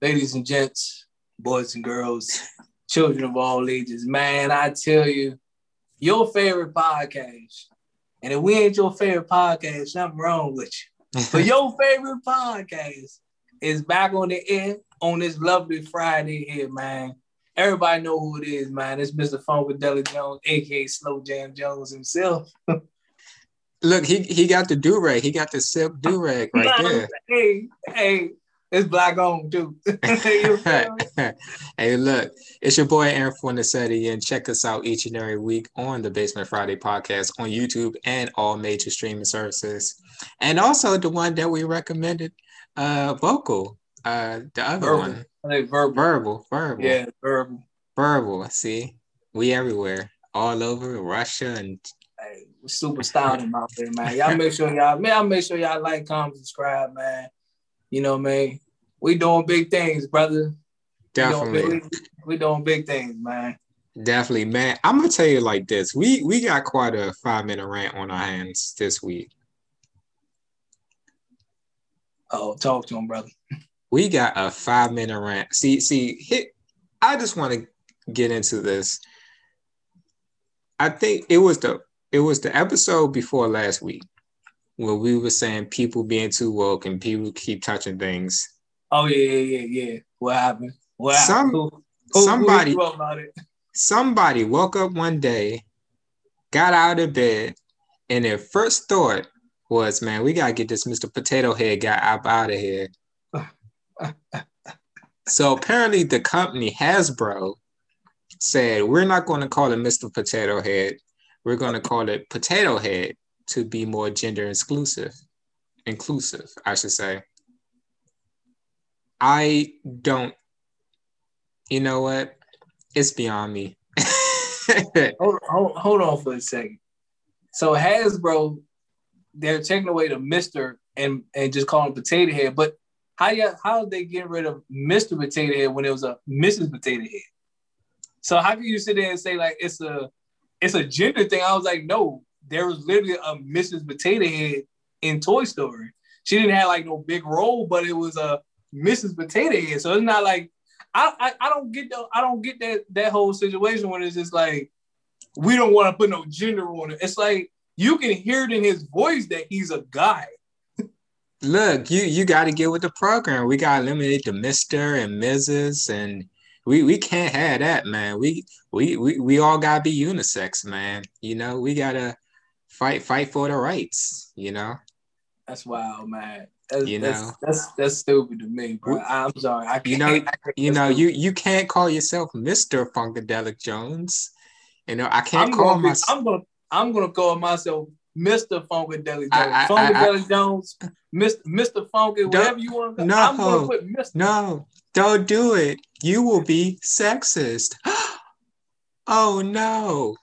ladies and gents, boys and girls, children of all ages. Man, I tell you, your favorite podcast. And if we ain't your favorite podcast, something wrong with you. But your favorite podcast is back on the air on this lovely Friday here, man. Everybody know who it is, man. It's Mr. Funkadelic Jones, aka Slow Jam Jones himself. Look, he he got the do rag. He got the silk do rag right there. hey, hey, it's black on too. hey, look, it's your boy Aaron Fornacetti, and check us out each and every week on the Basement Friday podcast on YouTube and all major streaming services, and also the one that we recommended, uh, vocal, uh, the other verbal. one, verbal. verbal, verbal, Yeah, verbal. verbal. See, we everywhere, all over Russia and Hey, super styling out there, man. Y'all make sure y'all, man, y'all make sure y'all like, comment, subscribe, man. You know, man. We doing big things, brother. We doing definitely. big- we doing big things, man. Definitely, man. I'm gonna tell you like this. We we got quite a five minute rant on our hands this week. Oh, talk to him, brother. We got a five minute rant. See, see, hit. I just want to get into this. I think it was the it was the episode before last week where we were saying people being too woke and people keep touching things. Oh yeah, yeah, yeah, yeah. What happened? What Some- happened? Who, somebody- who wrote about it? Somebody woke up one day, got out of bed, and their first thought was, "Man, we gotta get this Mr. Potato Head guy up out of here." so apparently, the company Hasbro said, "We're not going to call it Mr. Potato Head. We're going to call it Potato Head to be more gender exclusive, inclusive, I should say." I don't. You know what? It's beyond me. Hold, hold, hold on for a second. So Hasbro, they're taking away the Mister and and just calling him Potato Head. But how you how are they get rid of Mister Potato Head when it was a Mrs. Potato Head? So how can you sit there and say like it's a it's a gender thing? I was like, no, there was literally a Mrs. Potato Head in Toy Story. She didn't have like no big role, but it was a Mrs. Potato Head. So it's not like I, I, I don't get the I don't get that that whole situation when it's just like we don't want to put no gender on it. It's like you can hear it in his voice that he's a guy. Look, you you got to get with the program. We got to eliminate the Mister and Mrs. and we we can't have that, man. We we we, we all gotta be unisex, man. You know, we gotta fight fight for the rights. You know, That's wild, man. That's, You that's, know. that's that's stupid to me, bro. I'm sorry. I can't, You know- I you know, stupid. you you can't call yourself Mister Funkadelic Jones. You know, I can't I'm call gonna, myself. I'm gonna I'm gonna call myself Mr. Funkadelic Jones. I- I- Funkadelic Jones, Mr. Mr. Funky, whatever you want to no. I'm gonna put Mr. No, don't do it. You will be sexist. oh no.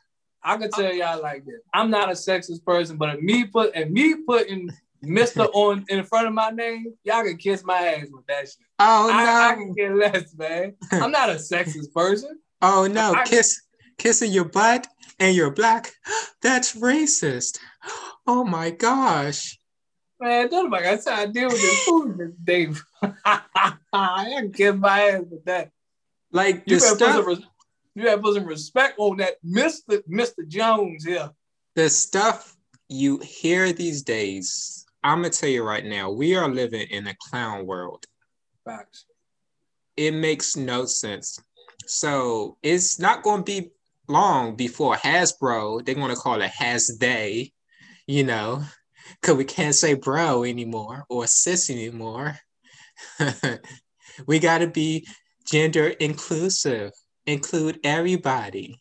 I can tell y'all like this. I'm not a sexist person, but if me put and me putting Mr. on in front of my name, y'all can kiss my ass with that shit. Oh I, I can get less, man. I'm not a sexist person. Oh no, I- kiss kissing your butt and you're black. That's racist. Oh my gosh. Man, don't nobody got time to deal with this food, Dave. I can kiss my ass with that. Like You the better, put some stuff res- you better put some respect on that Mr. Mr. Jones here. the stuff you hear these days. I'm gonna tell you right now, we are living in a clown world. Facts. It makes no sense. So it's not gonna be long before Hasbro, they're gonna call it Has They, you know, because we can't say bro anymore or sis anymore. we gotta be gender inclusive, include everybody.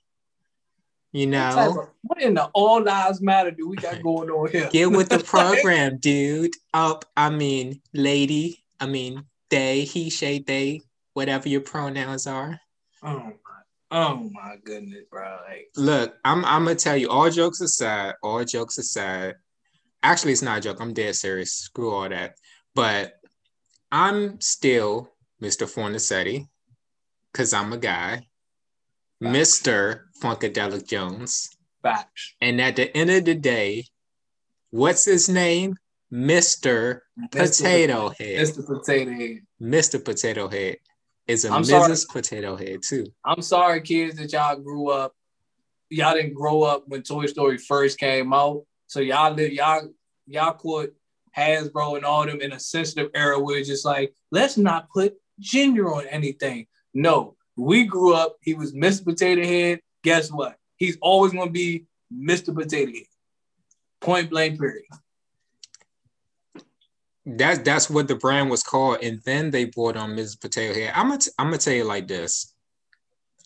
You What, know, of- what in the all lives matter do we got going on here? get with the program, dude. Up, I mean, lady, I mean, they, he, she, they, whatever your pronouns are. oh my, oh my goodness, bro. Like, Look, I'm I'm gonna tell you, all jokes aside, all jokes aside. Actually, it's not a joke. I'm dead serious. Screw all that. But I'm still Mr. Fornacetti, because I'm a guy, Mr. Funkadelic Jones. facts. And at the end of the day, what's his name? Mr. Potato Head. Mr. Potato Head. Mr. Potato Head is a I'm Mrs. sorry. Potato Head too. I'm sorry, kids, that y'all grew up. Y'all didn't grow up when Toy Story first came out. So y'all live y'all y'all caught Hasbro and all them in a sensitive era where it's just like, let's not put gender on anything. No, we grew up, he was Mr. Potato Head. Guess what? He's always gonna be Mr. Potato Head. Point blank period. That's that's what the brand was called, and then they brought on Mrs. Potato Head. I'm gonna t- I'm gonna tell you like this.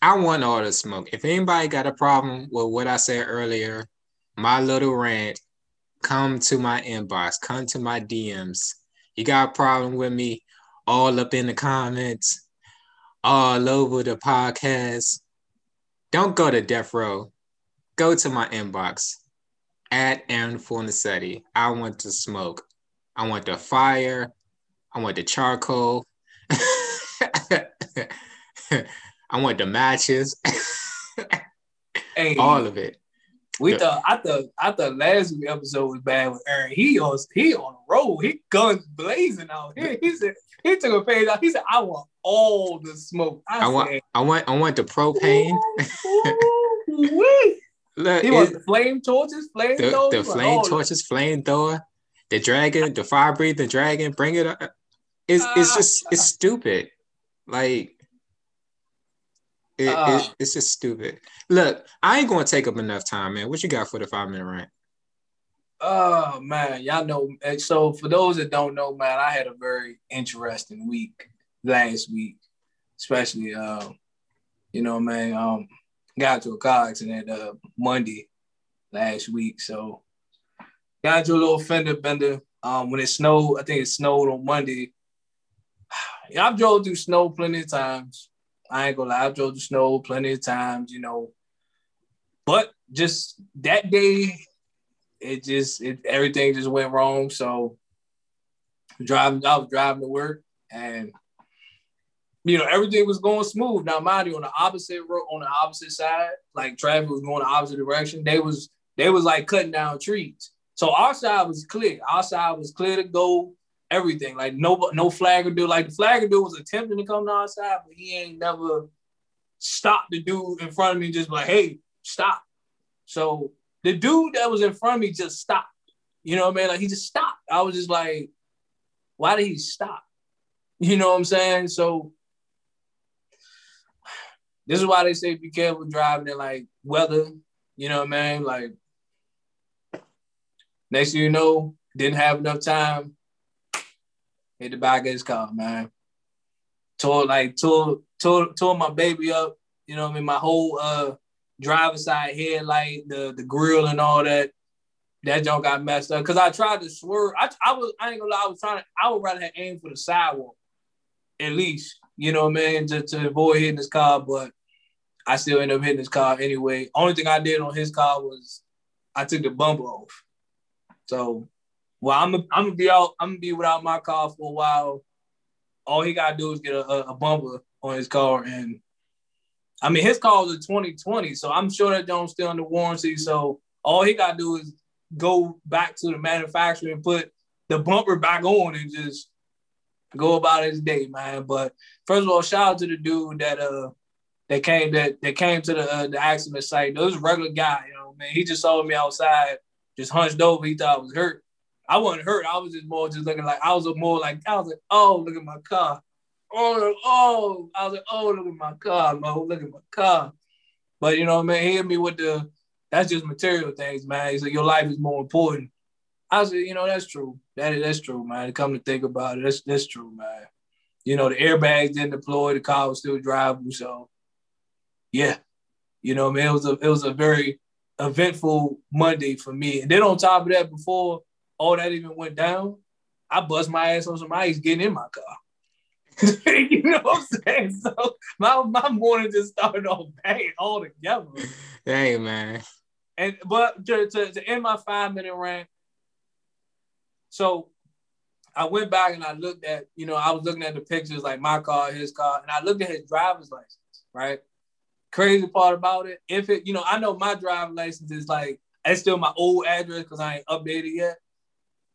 I want all the smoke. If anybody got a problem with what I said earlier, my little rant, come to my inbox, come to my DMs. You got a problem with me? All up in the comments, all over the podcast. Don't go to death row. Go to my inbox at Aaron Fornacetti. I want to smoke. I want the fire. I want the charcoal. I want the matches. Hey, All of it. We Yeah. thought I thought I thought last week episode was bad with Aaron. He on he on the road. He guns blazing out here. He said he took a page out. He said, I want all the smoke. I, I want I want I want the propane. Ooh-wee. Look, He wants the flame torches, flame the, the flame all of it. torches, flamethrower, the dragon, the fire breathing dragon, bring it up. It's it's uh, just it's stupid. Like it, it- Ah. it's just stupid. Look, I ain't gonna take up enough time, man. What you got for the five minute rant? Oh man, y'all know. So for those that don't know, man, I had a very interesting week last week, especially uh, you know, man, um, got into a car accident uh Monday last week. So got into a little fender bender. Um, when it snowed, I think it snowed on Monday. Yeah, I've drove through snow plenty of times. I ain't gonna lie, I've drove the snow plenty of times, you know. But just that day, it just it everything just went wrong. So driving, I was driving to work, and you know everything was going smooth. Now, mind you, on the opposite road, on the opposite side, like traffic was going the opposite direction. They was they was like cutting down trees. So our side was clear. Our side was clear to go. Everything like no no flagger dude. Like the flagger dude was attempting to come to our side, but he ain't never stopped the dude in front of me. Just like, hey, stop. So the dude that was in front of me just stopped. You know what I mean? Like he just stopped. I was just like, why did he stop? You know what I'm saying? So this is why they say be careful driving in like weather. You know what I mean? Like next thing you know, didn't have enough time. The back of his car, man. Tore like tore tore tore my baby up. You know what I mean? My whole uh driver's side headlight, the the grill and all that. That junk got messed up because I tried to swerve. I, I was I ain't gonna lie. I was trying to. I would rather have aimed for the sidewalk, at least. You know what I mean? To, to avoid hitting his car, but I still ended up hitting his car anyway. Only thing I did on his car was I took the bumper off. So, well, I'm gonna I'm gonna be out. I'm gonna be without my car for a while. All he gotta do is get a, a, a bumper on his car, and I mean his car was a 2020, so I'm sure that don't still under warranty. So all he gotta do is go back to the manufacturer and put the bumper back on and just go about his day, man. But first of all, shout out to the dude that uh that came that that came to the uh, the accident site. A regular guy, you know, man. He just saw me outside, just hunched over. He thought I was hurt. I wasn't hurt. I was just more just looking like I was more like I was like, oh, look at my car. Oh, oh, I was like, oh, look at my car, man. Look at my car. But you know, man, hit me with the that's just material things, man. He said your life is more important. I said, you know, that's true. That is that's true, man. Come to think about it, that's that's true, man. You know, the airbags didn't deploy, the car was still drivable. So yeah. You know, man, it was a it was a very eventful Monday for me. And then on top of that, before all that even went down, I bust my ass on some ice getting in my car. you know what I'm saying? So my, my morning just started off bad altogether. Hey man. And but to, to, to end my five minute rant, so I went back and I looked at, you know, I was looking at the pictures like my car, his car, and I looked at his driver's license, right? Crazy part about it, if it, you know, I know my driver's license is like it's still my old address because I ain't updated yet.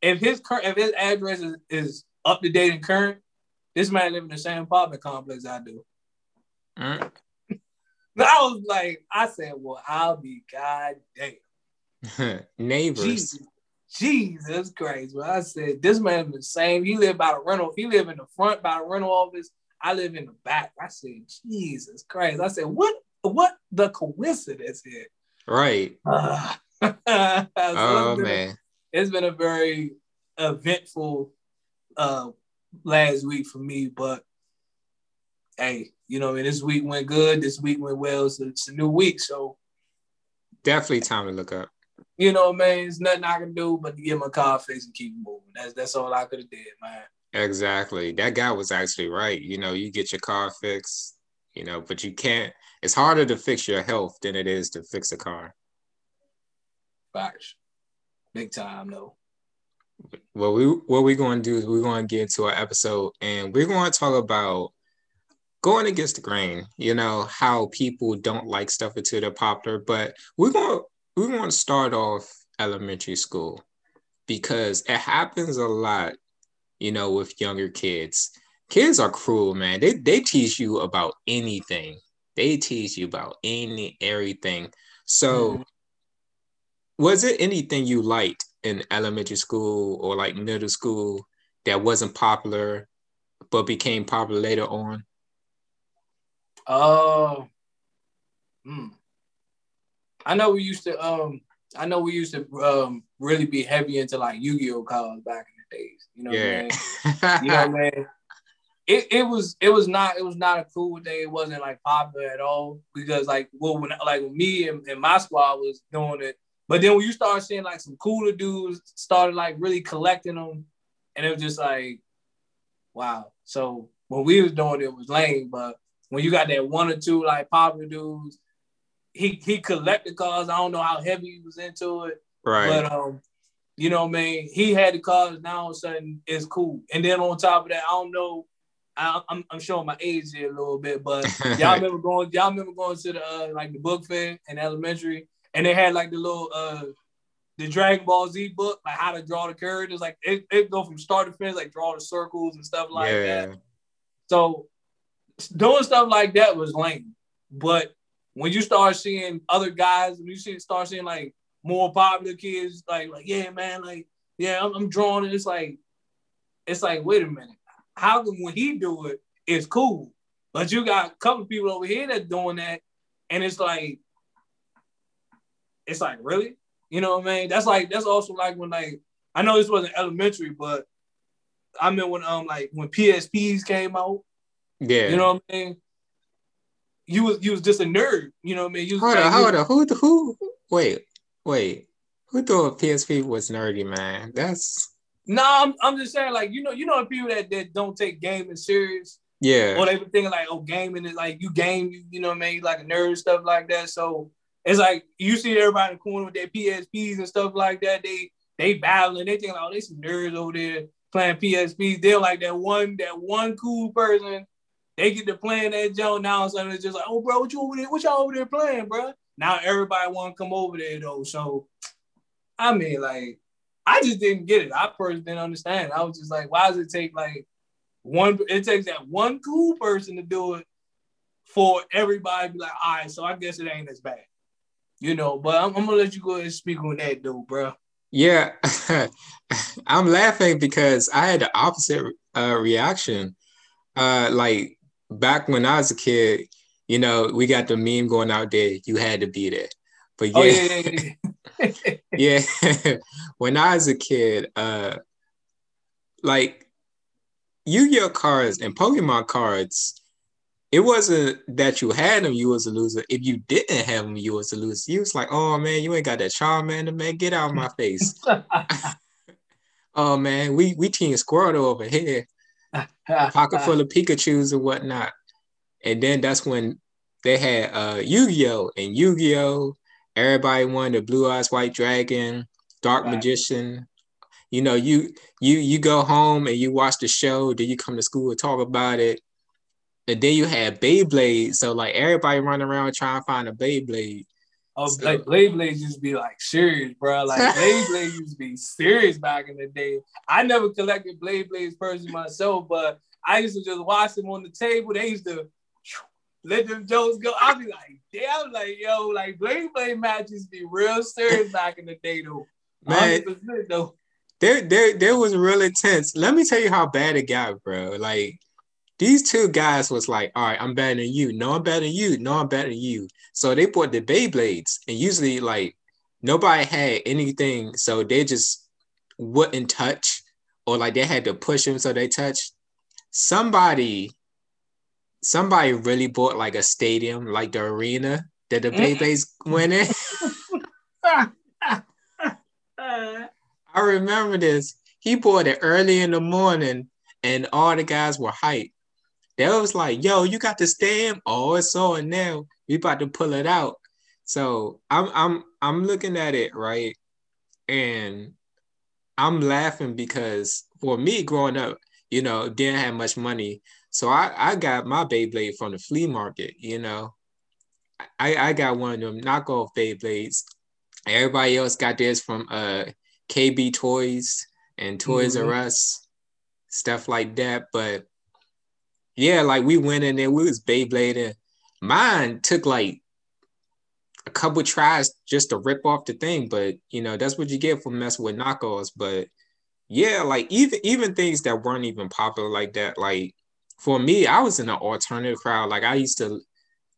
If his current if his address is, is up to date and current, this man live in the same apartment complex I do. Mm. I was like, I said, well, I'll be goddamn. Neighbors. Jesus, Jesus Christ. Well, I said, this man the same. He live by the rental. He live in the front by the rental office. I live in the back. I said, Jesus Christ. I said, what what the coincidence here? Right. Uh, oh man. It's been a very eventful uh last week for me, but hey, you know, I mean, this week went good. This week went well. So it's a new week. So definitely time to look up. You know, man, it's nothing I can do but to get my car fixed and keep moving. That's that's all I could have did, man. Exactly. That guy was actually right. You know, you get your car fixed, you know, but you can't. It's harder to fix your health than it is to fix a car. Facts. Big time, though. What we what we're going to do is we're going to get into our episode, and we're going to talk about going against the grain. You know how people don't like stuff until they're popular, but we're going we're going to start off elementary school because it happens a lot. You know, with younger kids, kids are cruel, man. They they teach you about anything. They teach you about any everything. So, mm-hmm. Was it anything you liked in elementary school or like middle school that wasn't popular but became popular later on? Oh, uh, hmm. I know we used to. Um, I know we used to um really be heavy into like Yu-Gi-Oh cards back in the days. You know, yeah. what I mean? you know, man. It, it was it was not it was not a cool day. It wasn't like popular at all because like well when like me and, and my squad was doing it, but then when you start seeing like some cooler dudes started like really collecting them, and it was just like, wow. So when we was doing it, it was lame, but when you got that one or two like popular dudes, he he collected cars. I don't know how heavy he was into it, right? But um, you know, man, he had the cars. Now all of a sudden, it's cool. And then on top of that, I don't know. I, am I'm showing my age here a little bit, but y'all remember going? Y'all remember going to the uh, like the book fair in elementary? And they had like the little uh the Dragon Ball Z book, like how to draw the characters. Like it, it go from start to finish, like draw the circles and stuff like yeah. that. So doing stuff like that was lame. But when you start seeing other guys, when you see start seeing like more popular kids, like like yeah, man, like yeah, I'm, I'm drawing it. It's like it's like wait a minute, how come when he do it, it's cool, but you got a couple people over here that doing that, and it's like it's like really, you know what I mean? That's like that's also like when like I know this wasn't elementary, but I mean when um like when PSPs came out. Yeah. You know what I mean? You was you was just a nerd. You know what I mean? You hold on, hold on. Who the who wait, wait. Who thought PSP was nerdy, man? That's no, nah, I'm, I'm just saying, like, you know, you know the people that, that don't take gaming serious. Yeah. Or they be thinking like, oh, gaming is like you game, you, you know what I mean, like a nerd stuff like that. So it's like you see everybody in the corner with their PSPs and stuff like that. They they battling. They think oh, they some nerds over there playing PSPs. They're like that one that one cool person. They get to playing that joke now. So it's just like, oh, bro, what you over there? What y'all over there playing, bro? Now everybody want to come over there though. So I mean, like, I just didn't get it. I personally didn't understand. I was just like, why does it take like one? It takes that one cool person to do it for everybody be like, all right, so I guess it ain't as bad you know. But I'm, I'm, gonna let you go ahead and speak on that, though, bro. Yeah, I'm laughing because I had the opposite uh, reaction. Uh, like back when I was a kid, you know, we got the meme going out there. You had to be there. But yeah, oh, yeah, yeah, yeah. yeah. when I was a kid, uh, like Yu-Gi-Oh cards and Pokemon cards it wasn't that you had him, you was a loser. If you didn't have him, you was a loser. You was like, oh man, you ain't got that Charmander, man. Get out of my face. oh man, we we team Squirtle over here. Pocket full of Pikachu's and whatnot. And then that's when they had uh Yu-Gi-Oh! and Yu-Gi-Oh! Everybody wanted the blue eyes white dragon, dark right. magician. You know, you you you go home and you watch the show, then you come to school and talk about it and then you had Beyblade. So like everybody running around trying to find a Beyblade. Oh, so, like Blade Blade used to be like serious, bro. Like Blade Blade used to be serious back in the day. I never collected Blade Blades personally myself, but I used to just watch them on the table. They used to let them jokes go. I'd be like, damn, like yo, like Blade Blade matches be real serious back in the day though. Man, though. There, there, there was real intense. Let me tell you how bad it got, bro. Like these two guys was like, all right, I'm better than you. No, I'm better than you. No, I'm better than you. So they bought the Beyblades, and usually like nobody had anything, so they just wouldn't touch, or like they had to push them so they touched. Somebody, somebody really bought like a stadium, like the arena that the Beyblades went in. I remember this. He bought it early in the morning, and all the guys were hyped. They was like, yo, you got the stem? Oh, it's on now. We about to pull it out. So I'm I'm I'm looking at it, right? And I'm laughing because for me growing up, you know, didn't have much money. So I, I got my Beyblade from the flea market, you know. I, I got one of them knockoff Beyblades. Everybody else got theirs from uh KB Toys and Toys mm-hmm. R Us, stuff like that. But yeah, like we went in there, we was Beyblading. Mine took like a couple tries just to rip off the thing, but you know, that's what you get for messing with knockoffs. But yeah, like even even things that weren't even popular like that, like for me, I was in an alternative crowd. Like I used to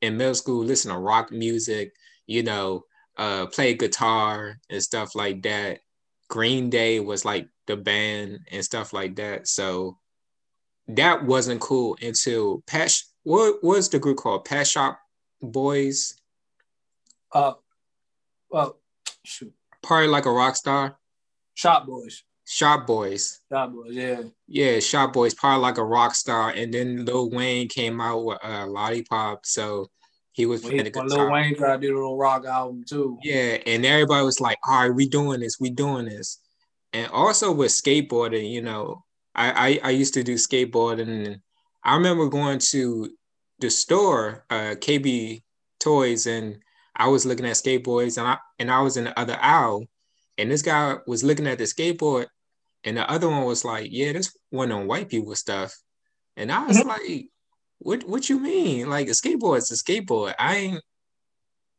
in middle school listen to rock music, you know, uh play guitar and stuff like that. Green Day was like the band and stuff like that. So that wasn't cool until Pet. What was the group called? Pet Shop Boys. Uh, well, shoot. Party like a rock star. Shop Boys. Shop Boys. Shop Boys, yeah. Yeah, Shop Boys, Party like a rock star, and then Lil Wayne came out with uh, Lollipop, so he was playing the guitar. Lil Wayne tried to do a little rock album too. Yeah, and everybody was like, "All right, we doing this, we doing this," and also with skateboarding, you know, I, I, I used to do skateboarding and I remember going to the store, uh, KB Toys, and I was looking at skateboards and I and I was in the other aisle, and this guy was looking at the skateboard, and the other one was like, "Yeah, this one on white people stuff," and I was mm-hmm. like, "What what you mean? Like a skateboard is a skateboard? I ain't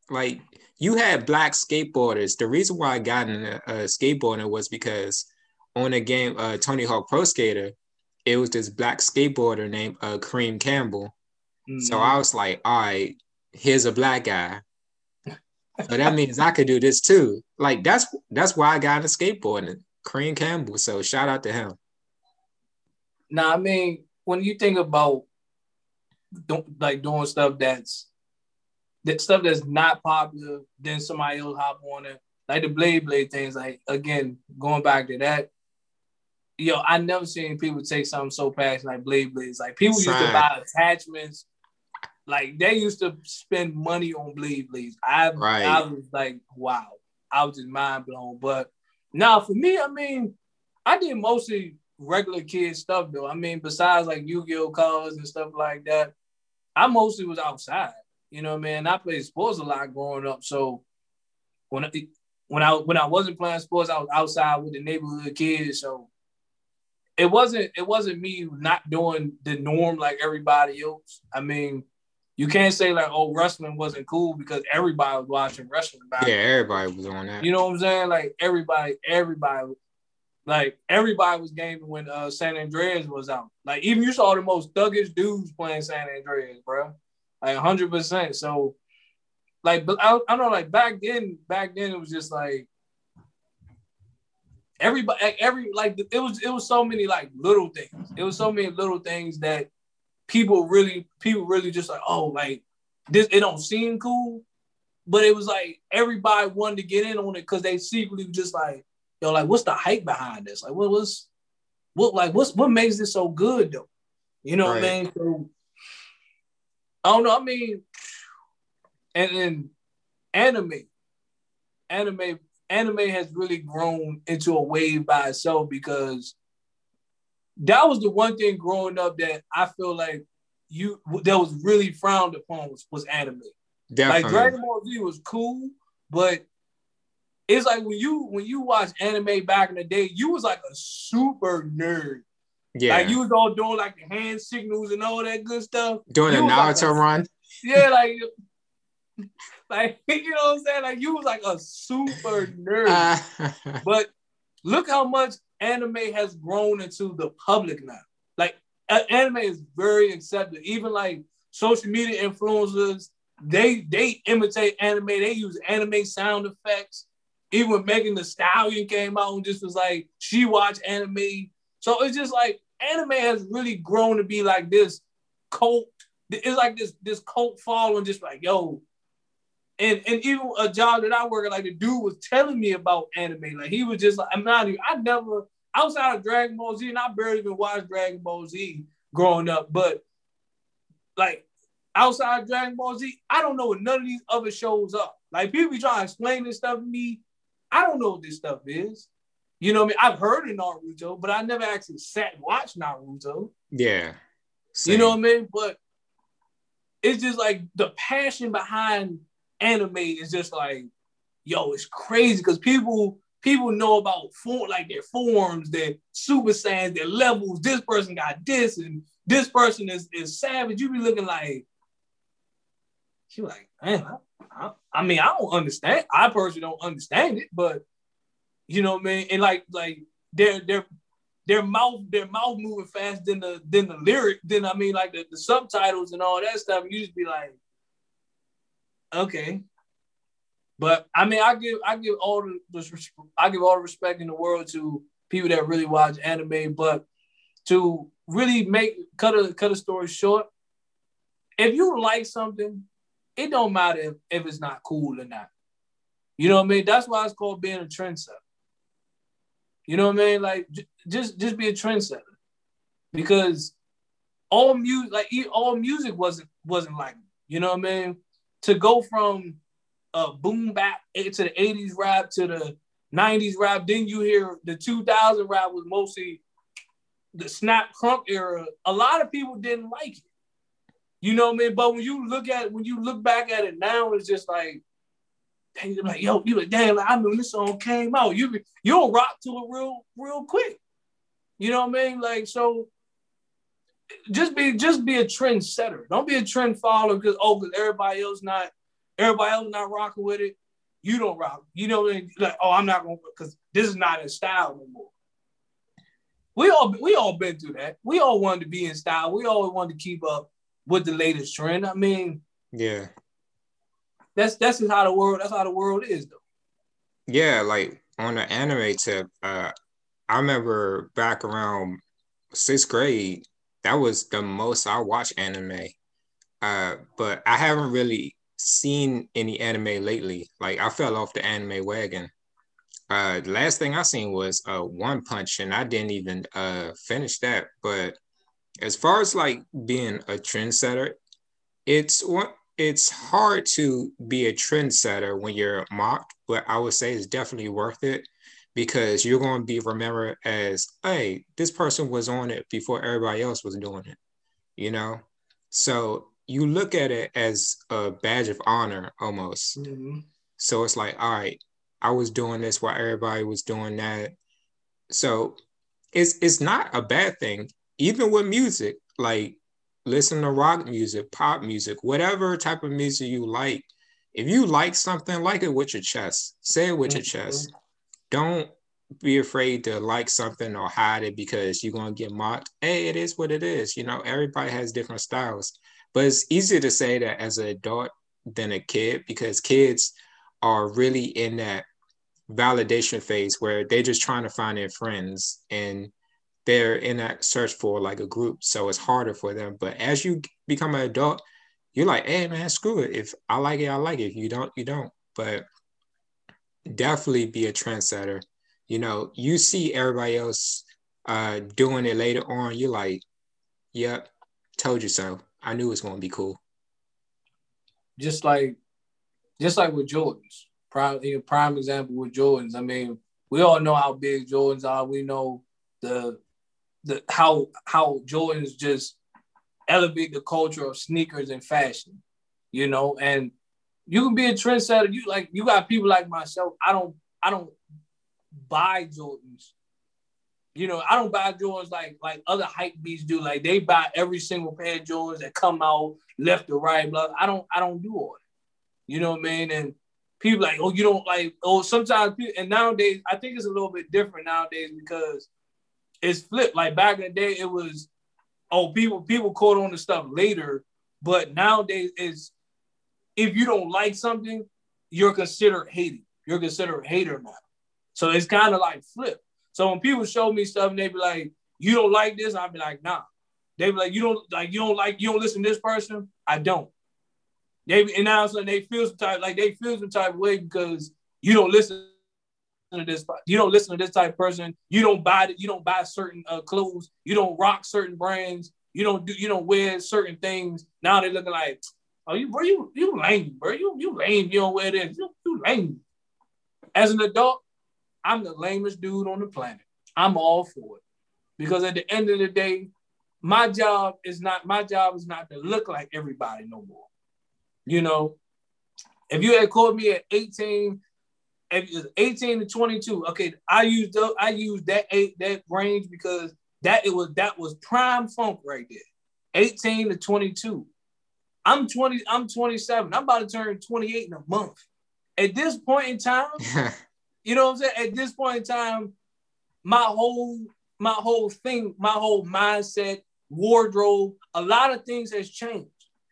like you had black skateboarders. The reason why I got in skateboarding was because on a game, uh, Tony Hawk Pro Skater, it was this black skateboarder named uh, Kareem Campbell. Mm-hmm. So I was like, all right, here's a black guy. so that means I could do this too. Like that's that's why I got into skateboarding, Kareem Campbell. So shout out to him. Now, I mean, when you think about like doing stuff that's that stuff that's not popular, then somebody else hop on it, like the blade blade things. Like again, going back to that, yo, I never seen people take something so passionate like blade blades. Like people used to buy attachments. Like they used to spend money on blade blades. I right. I was like, wow. I was just mind blown. But now for me, I mean, I did mostly regular kid stuff though. I mean, besides like Yu-Gi-Oh cards and stuff like that, I mostly was outside. You know what I mean? I played sports a lot growing up. So when when I when I wasn't playing sports, I was outside with the neighborhood kids. So it wasn't it wasn't me not doing the norm like everybody else. I mean, you can't say like, oh, wrestling wasn't cool because everybody was watching wrestling. Back yeah, everybody was on that. You know what I'm saying? Like everybody, everybody, like everybody was gaming when uh San Andreas was out. Like even you saw the most thuggish dudes playing San Andreas, bro. Like 100. percent So, like, but I, I know. Like back then, back then it was just like everybody every like it was it was so many like little things. It was so many little things that people really people really just like oh like this it don't seem cool, but it was like everybody wanted to get in on it because they secretly just like yo like what's the hype behind this? Like what was what like what's what makes this so good though? You know right. what I mean? So I don't know. I mean and then anime anime anime has really grown into a wave by itself because that was the one thing growing up that I feel like you that was really frowned upon was, was anime. Definitely. Like Dragon Ball Z was cool, but it's like when you when you watch anime back in the day, you was like a super nerd. Yeah. Like you was all doing like the hand signals and all that good stuff. Doing you a Naruto like a, run. Yeah, like like you know what I'm saying? Like you was like a super nerd. Uh, but look how much anime has grown into the public now. Like anime is very accepted. Even like social media influencers, they they imitate anime. They use anime sound effects. Even when Megan Thee Stallion came out and just was like she watched anime. So it's just like anime has really grown to be like this cult. It's like this this cult following, just like yo. And and even a job that I work at, like the dude was telling me about anime. Like he was just like, I'm not. even, I never outside of Dragon Ball Z, and I barely even watched Dragon Ball Z growing up. But like outside of Dragon Ball Z, I don't know what none of these other shows are. Like people be trying to explain this stuff to me. I don't know what this stuff is. You know what I mean? I've heard of Naruto, but I never actually sat and watched Naruto. Yeah. Same. You know what I mean? But it's just like the passion behind anime is just like, yo, it's crazy because people people know about form like their forms, their super saiyans, their levels. This person got this, and this person is is savage. You be looking like, she like, man, I, I, I mean, I don't understand. I personally don't understand it, but you know what I mean? And like like their their their mouth their mouth moving fast than the than the lyric, then I mean like the, the subtitles and all that stuff. You just be like, okay. But I mean, I give I give all the I give all the respect in the world to people that really watch anime. But to really make cut a cut a story short, if you like something, it don't matter if, if it's not cool or not. You know what I mean? That's why it's called being a trendsetter. You know what I mean? Like j- just just be a trendsetter because all music like all music wasn't wasn't like you know what I mean. To go from uh, boom bap to the 80s rap to the 90s rap. Then you hear the 2000 rap was mostly the snap crunk era. A lot of people didn't like it. You know what I mean? But when you look at when you look back at it now, it's just like, you're like, yo, you like, damn, like, I mean, this song came out. You you'll rock to it real, real quick. You know what I mean? Like, so just be just be a trendsetter. Don't be a trend follower because oh, because everybody else not Everybody else not rocking with it. You don't rock. You know, like, oh, I'm not going because this is not in style no more. We all we all been through that. We all wanted to be in style. We always wanted to keep up with the latest trend. I mean, yeah, that's that's just how the world. That's how the world is, though. Yeah, like on the anime tip, uh, I remember back around sixth grade, that was the most I watched anime. Uh, but I haven't really seen any anime lately. Like I fell off the anime wagon. Uh, the last thing I seen was uh, One Punch, and I didn't even uh, finish that. But as far as like being a trendsetter, it's it's hard to be a trendsetter when you're mocked, but I would say it's definitely worth it because you're going to be remembered as, hey, this person was on it before everybody else was doing it, you know? So you look at it as a badge of honor almost. Mm-hmm. So it's like, all right, I was doing this while everybody was doing that. So it's it's not a bad thing, even with music. Like listen to rock music, pop music, whatever type of music you like. If you like something, like it with your chest. Say it with mm-hmm. your chest. Don't be afraid to like something or hide it because you're gonna get mocked. Hey, it is what it is. You know, everybody has different styles. But it's easier to say that as an adult than a kid because kids are really in that validation phase where they're just trying to find their friends and they're in that search for like a group. So it's harder for them. But as you become an adult, you're like, hey man, screw it. If I like it, I like it. If you don't, you don't. But definitely be a trendsetter. You know, you see everybody else uh, doing it later on. You're like, yep, told you so. I knew it was going to be cool. Just like, just like with Jordans, prime prime example with Jordans. I mean, we all know how big Jordans are. We know the the how how Jordans just elevate the culture of sneakers and fashion, you know. And you can be a trendsetter. You like you got people like myself. I don't I don't buy Jordans. You know, I don't buy Jordans like like other hype beats do. Like they buy every single pair of Jordans that come out left or right. Blah. I don't I don't do all that. You know what I mean? And people like, oh, you don't like, oh, sometimes people, and nowadays I think it's a little bit different nowadays because it's flipped. Like back in the day, it was, oh, people people caught on to stuff later, but nowadays it's if you don't like something, you're considered hating. You're considered a hater now. So it's kind of like flip. So when people show me stuff and they be like, you don't like this, I'll be like, nah. They be like, you don't like, you don't like, you don't listen to this person. I don't. They and now so they feel some type like they feel some type of way because you don't listen to this. You don't listen to this type of person. You don't buy. You don't buy certain uh, clothes. You don't rock certain brands. You don't do. You don't wear certain things. Now they're looking like, oh, you bro, you you lame, bro. You you lame. You don't wear this. You, you lame. As an adult, I'm the lamest dude on the planet. I'm all for it because at the end of the day, my job is not my job is not to look like everybody no more. You know, if you had called me at 18, if it was 18 to 22, okay, I used the, I used that eight that range because that it was that was prime funk right there. 18 to 22. I'm 20, I'm 27. I'm about to turn 28 in a month. At this point in time, you know what I'm saying? At this point in time, my whole my whole thing, my whole mindset, wardrobe, a lot of things has changed.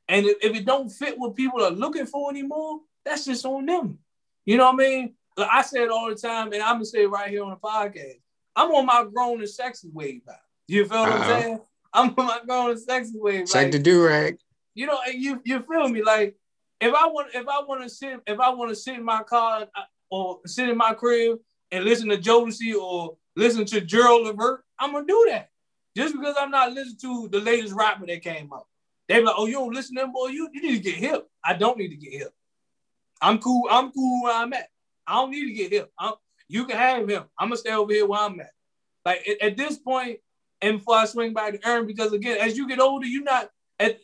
And if, if it don't fit what people are looking for anymore, that's just on them. You know what I mean? Like I say it all the time, and I'm gonna say it right here on the podcast. I'm on my grown and sexy wave now. You feel what Uh-oh. I'm uh-huh. saying? I'm on my grown and sexy wave. Check like, the do rag. You know, you you feel me? Like if I want if I want to sit if I want to sit in my car or sit in my crib and listen to Jodeci or listen to Gerald Levert, I'm gonna do that. Just because I'm not listening to the latest rapper that came out. They be like, oh, you don't listen to them, boy. You, you need to get hip. I don't need to get hip. I'm cool. I'm cool where I'm at. I don't need to get hip. I'm, you can have him. I'm gonna stay over here where I'm at. Like at, at this point, and before I swing back to Aaron, because again, as you get older, you're not at,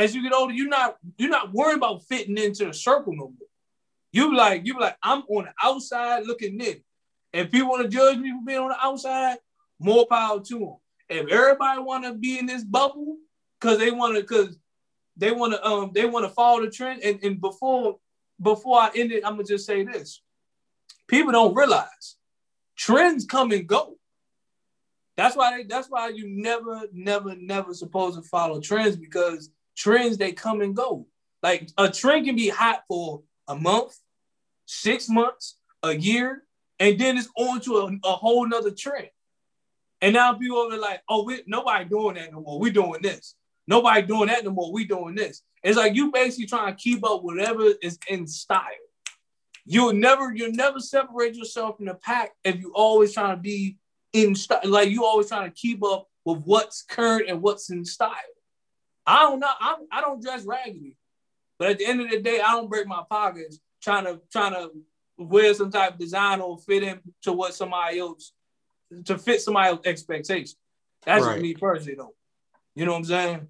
as you get older, you're not you're not worried about fitting into a circle no more. You like you like I'm on the outside looking in. If people want to judge me for being on the outside, more power to them. If everybody want to be in this bubble, because they want to because they want to um they want to follow the trend. And, and before before I end it, I'm gonna just say this: people don't realize trends come and go. That's why they, that's why you never never never supposed to follow trends because trends they come and go. Like a trend can be hot for a month, six months, a year, and then it's on to a, a whole nother trend. And now people are like, oh, we, nobody doing that no more. We're doing this. Nobody doing that no more. We doing this. It's like you basically trying to keep up whatever is in style. You'll never, you'll never separate yourself from the pack if you always trying to be in style. Like you always trying to keep up with what's current and what's in style. I don't know. I'm, I don't dress raggedy, but at the end of the day, I don't break my pockets trying to trying to wear some type of design or fit in to what somebody else to fit somebody else's expectation. That's right. me personally, though. You know what I'm saying?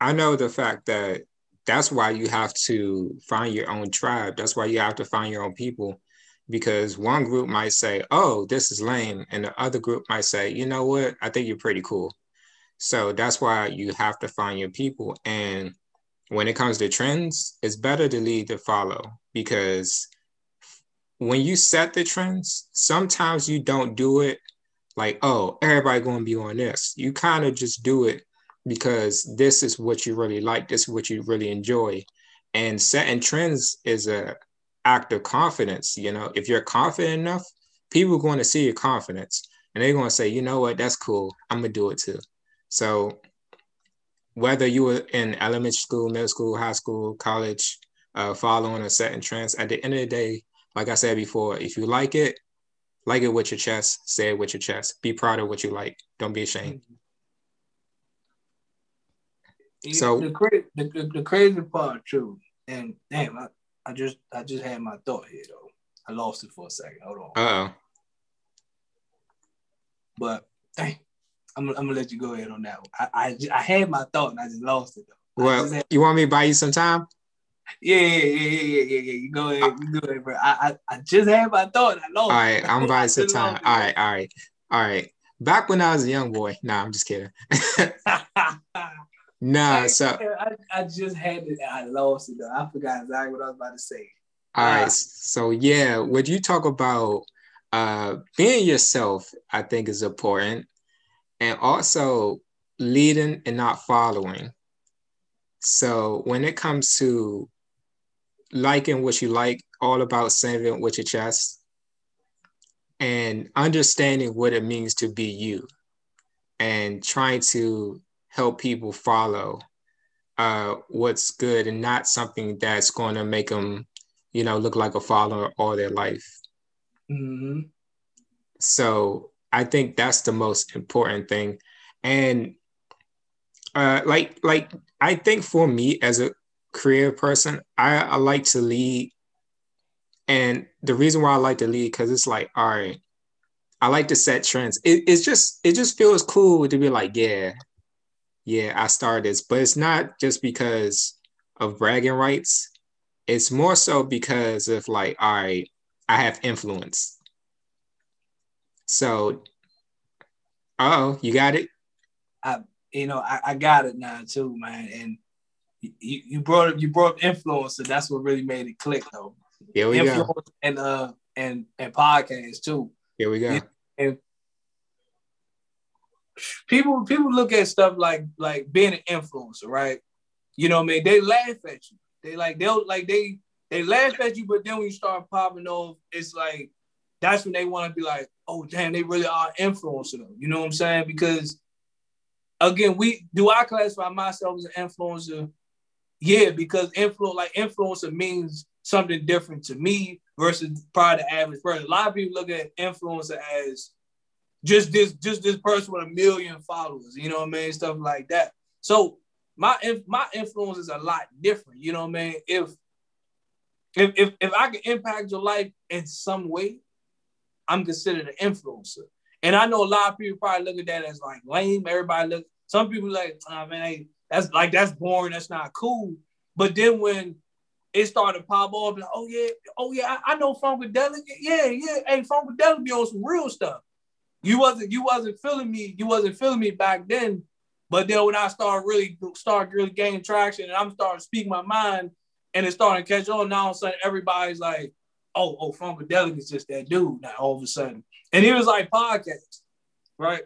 I know the fact that that's why you have to find your own tribe. That's why you have to find your own people because one group might say, "Oh, this is lame," and the other group might say, "You know what? I think you're pretty cool." So that's why you have to find your people. And when it comes to trends, it's better to lead to follow because when you set the trends, sometimes you don't do it like, "Oh, everybody going to be on this." You kind of just do it because this is what you really like, this is what you really enjoy. And setting trends is a act of confidence. You know, if you're confident enough, people are going to see your confidence and they're going to say, you know what, that's cool. I'm gonna do it too. So whether you were in elementary school, middle school, high school, college, uh, following a setting trends, at the end of the day, like I said before, if you like it, like it with your chest, say it with your chest. Be proud of what you like. Don't be ashamed. Mm-hmm. So the, crazy, the, the, crazy part too, and damn, I, I just I just had my thought here though. I lost it for a second. Hold on. Uh oh. But dang, I'm, I'm gonna let you go ahead on that one. I, I, I had my thought and I just lost it though. Well, had, you want me to buy you some time? Yeah, yeah, yeah, yeah, yeah, yeah. You go ahead, you go ahead, bro. I, I, I just had my thought. I lost. All right, I'm by some time. All right, all right, all right. Back when I was a young boy. Nah, I'm just kidding. nah, so I, I just had it. And I lost it though. I forgot exactly what I was about to say. All right. right. So yeah, would you talk about uh being yourself, I think is important. And also leading and not following. So when it comes to liking what you like, all about saying it with your chest and understanding what it means to be you and trying to help people follow uh, what's good and not something that's going to make them, you know, look like a follower all their life. Mm-hmm. So I think that's the most important thing. And uh, like like I think for me as a creative person, I, I like to lead. And the reason why I like to lead, because it's like, all right, I like to set trends. It, it's just it just feels cool to be like, yeah, yeah, I started this. But it's not just because of bragging rights. It's more so because of like, all right, I have influence. So, oh, you got it. I, you know, I, I got it now too, man. And you, you brought up you brought up influencer. That's what really made it click, though. Here we Influence go. And uh and and podcasts too. Here we go. And people people look at stuff like like being an influencer, right? You know what I mean? They laugh at you. They like they'll like they they laugh at you, but then when you start popping off, it's like that's when they want to be like, oh damn, they really are influencer. You know what I'm saying? Because again, we do I classify myself as an influencer? Yeah, because influence like influencer means something different to me versus probably the average person. A lot of people look at influencer as just this just this person with a million followers, you know what I mean, stuff like that. So my my influence is a lot different, you know what I mean. If if if, if I can impact your life in some way, I'm considered an influencer. And I know a lot of people probably look at that as like lame. Everybody look. Some people like, oh, man, hey, that's like that's boring. That's not cool. But then when it started to pop off, like, oh yeah, oh yeah, I, I know Funkadelic. Yeah, yeah. Hey, Funkadelic be on some real stuff. You wasn't you wasn't feeling me. You wasn't feeling me back then. But then when I started really start really gaining traction and I'm starting to speak my mind and it's starting to catch on, now all of a sudden everybody's like, oh, oh, Funkadelic is just that dude now all of a sudden. And he was like podcast, right?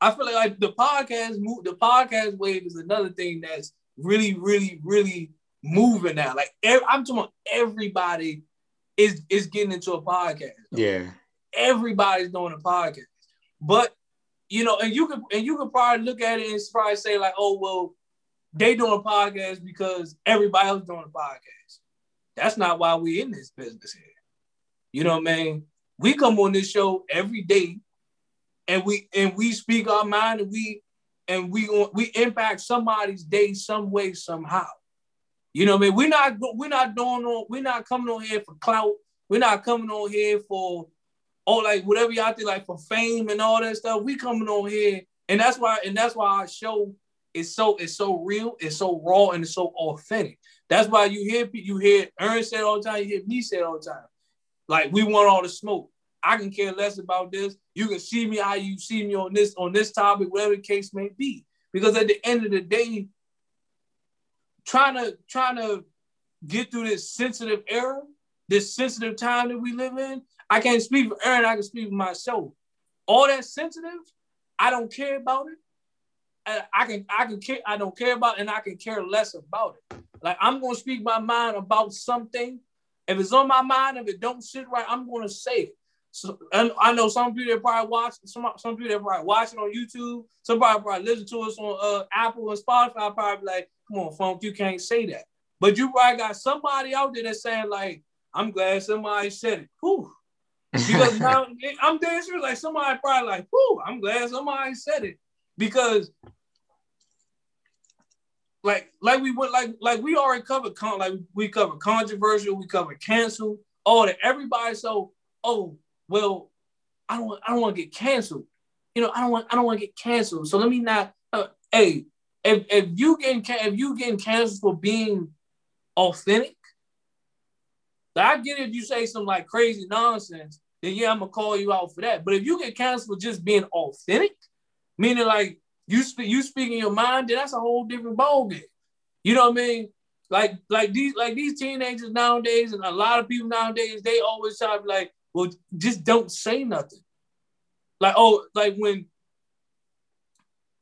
I feel like, like the podcast move, the podcast wave is another thing that's really, really, really moving now. Like I'm talking about everybody is is getting into a podcast. Yeah. Everybody's doing a podcast. But you know, and you could and you could probably look at it and probably say, like, oh, well, they doing a podcast because everybody else doing a podcast. That's not why we in this business here. You know what I mean? We come on this show every day and we and we speak our mind and we and we we impact somebody's day some way somehow. You know what I mean? We're not we're not doing on we're not coming on here for clout. We're not coming on here for oh like whatever y'all think like for fame and all that stuff. We coming on here and that's why and that's why our show is so it's so real, it's so raw and it's so authentic. That's why you hear you hear Aaron say all the time, you hear me say all the time. Like we want all the smoke. I can care less about this. You can see me how you see me on this on this topic, whatever the case may be. Because at the end of the day, trying to trying to get through this sensitive era, this sensitive time that we live in, I can't speak for Aaron. I can speak for myself. All that sensitive, I don't care about it. I can I can care I don't care about and I can care less about it. Like I'm gonna speak my mind about something. If it's on my mind, if it don't sit right, I'm gonna say it. So, and I know some people that probably watch some some people that probably watching on YouTube. Somebody probably listen to us on uh, Apple and Spotify. Probably like, come on, Funk, you can't say that. But you probably got somebody out there that's saying like, I'm glad somebody said it. Whew. Because now I'm dead serious. Like somebody probably like, whew, I'm glad somebody said it. Because like like we went like like we already covered con like we covered controversial, we covered cancel, all that. Everybody so oh well, I don't I don't want to get canceled. You know, I don't want I don't want to get canceled. So let me not. Uh, hey, if if you getting if you getting canceled for being authentic. I get it if you say some like crazy nonsense, then yeah, I'm gonna call you out for that. But if you get canceled for just being authentic, meaning like you speak you speaking your mind, then that's a whole different ballgame. You know what I mean? Like like these like these teenagers nowadays, and a lot of people nowadays, they always try to be like, well, just don't say nothing. Like oh, like when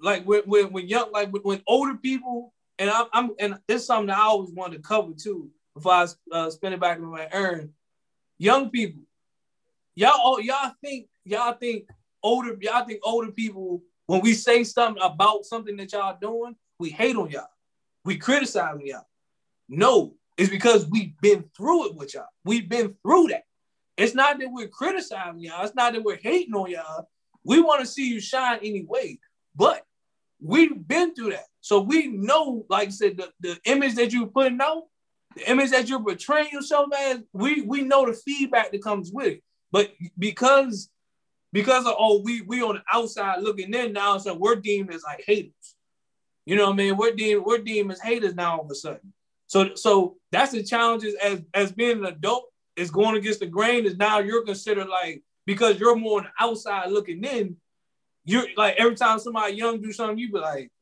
like when when, when young like when, when older people and I'm, I'm and this is something I always wanted to cover too before I uh, spend it back in my Aaron. Young people, y'all y'all think y'all think older y'all think older people when we say something about something that y'all doing, we hate on y'all, we criticize y'all. No, it's because we've been through it with y'all. We've been through that. It's not that we're criticizing y'all. It's not that we're hating on y'all. We want to see you shine anyway. But we've been through that. So we know, like I said, the, the image that you're putting out, the image that you're portraying yourself as, we we know the feedback that comes with it. But because because of oh, we we on the outside looking in now, so we're deemed as like haters. You know what I mean? We're deemed we're deemed as haters now all of a sudden. So so that's the challenges as as being an adult is going against the grain is now you're considered like because you're more on the outside looking in, you're like every time somebody young do something, you be like,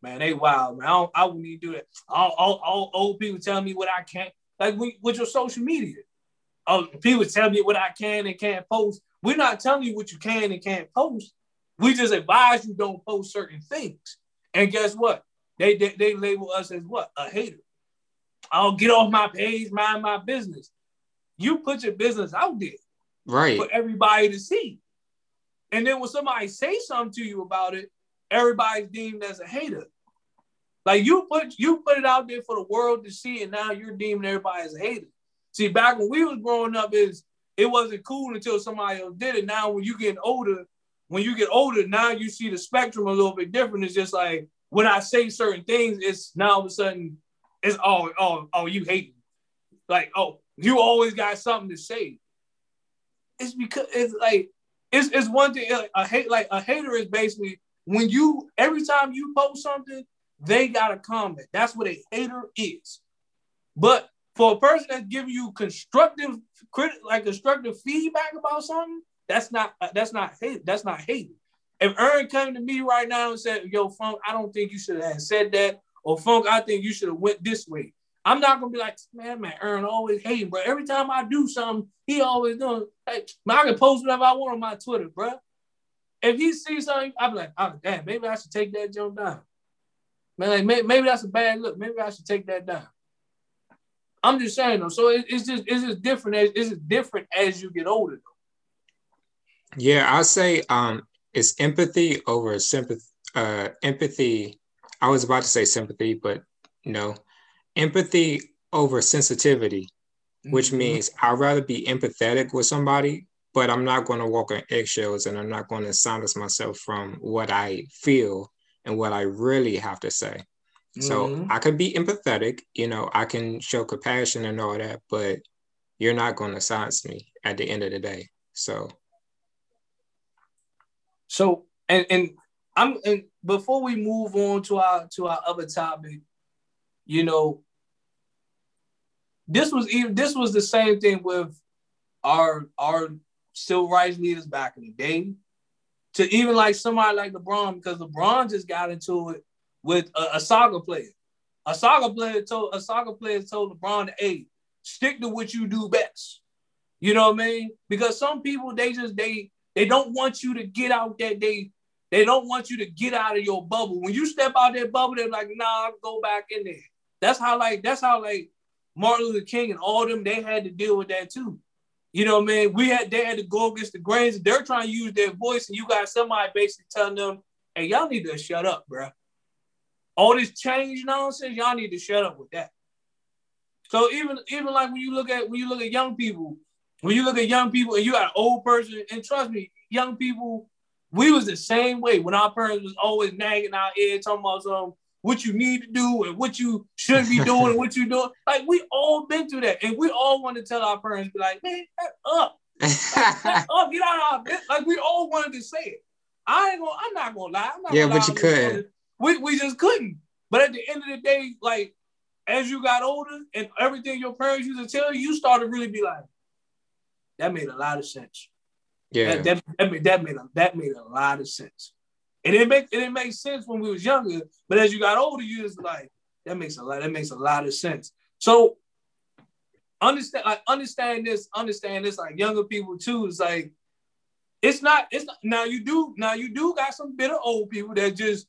man, they wild, man. I, don't, I wouldn't even do that. All, all, all old people tell me what I can't, like with your social media. Oh, people tell me what I can and can't post. We're not telling you what you can and can't post. We just advise you don't post certain things. And guess what? They, they, they label us as what? A hater. I'll get off my page, mind my business. You put your business out there. Right. For everybody to see. And then when somebody say something to you about it, everybody's deemed as a hater. Like you put you put it out there for the world to see, and now you're deeming everybody as a hater. See, back when we was growing up, is it wasn't cool until somebody else did it. Now, when you get older, when you get older, now you see the spectrum a little bit different. It's just like when I say certain things, it's now all of a sudden it's oh oh oh you hate me. Like oh you always got something to say. It's because it's like it's, it's one thing a hate like a hater is basically when you every time you post something, they got a comment. That's what a hater is. But for a person that's giving you constructive credit, like constructive feedback about something, that's not that's not hate. That's not hate. If Aaron came to me right now and said, "Yo, Funk, I don't think you should have said that," or "Funk, I think you should have went this way," I'm not gonna be like, man, man, Aaron always hating, bro. Every time I do something, he always doing. Hey, I can post whatever I want on my Twitter, bro. If he sees something, I'm like, oh damn, maybe I should take that jump down. Man, like maybe, maybe that's a bad look. Maybe I should take that down. I'm just saying though. So it, it's just it's just different as it's just different as you get older. Though. Yeah, I'll say um it's empathy over sympathy. Uh, empathy. I was about to say sympathy, but no, empathy over sensitivity, which mm-hmm. means I'd rather be empathetic with somebody, but I'm not going to walk on eggshells and I'm not going to silence myself from what I feel and what I really have to say. Mm-hmm. So I can be empathetic, you know, I can show compassion and all that, but you're not going to silence me at the end of the day. So, so and and I'm and before we move on to our to our other topic, you know, this was even this was the same thing with our our civil rights leaders back in the day. To even like somebody like LeBron, because LeBron just got into it with a, a soccer player. A soccer player told a soccer player told LeBron, "Hey, stick to what you do best." You know what I mean? Because some people they just they they don't want you to get out that they they don't want you to get out of your bubble. When you step out that bubble, they're like, "Nah, go back in there." That's how like that's how like Martin Luther King and all them they had to deal with that too. You know what I mean? We had they had to go against the grains. They're trying to use their voice, and you got somebody basically telling them, "Hey, y'all need to shut up, bro. All this change nonsense, y'all need to shut up with that." So even even like when you look at when you look at young people, when you look at young people and you got an old person, and trust me, young people, we was the same way when our parents was always nagging our ear, talking about some what you need to do and what you should be doing and what you doing. Like we all been through that, and we all want to tell our parents, be like, man, up, like, up, get out of our bed. Like we all wanted to say it. I ain't gonna. I'm not gonna lie. Not yeah, gonna but lie. you could. We we just couldn't. But at the end of the day, like as you got older and everything your parents used to tell you, you started really be like, that made a lot of sense. Yeah. That, that, that, made, that made a that made a lot of sense. It didn't make it didn't make sense when we was younger, but as you got older, you just like that makes a lot that makes a lot of sense. So understand like understand this, understand this like younger people too. It's like it's not it's not now you do now you do got some bitter old people that just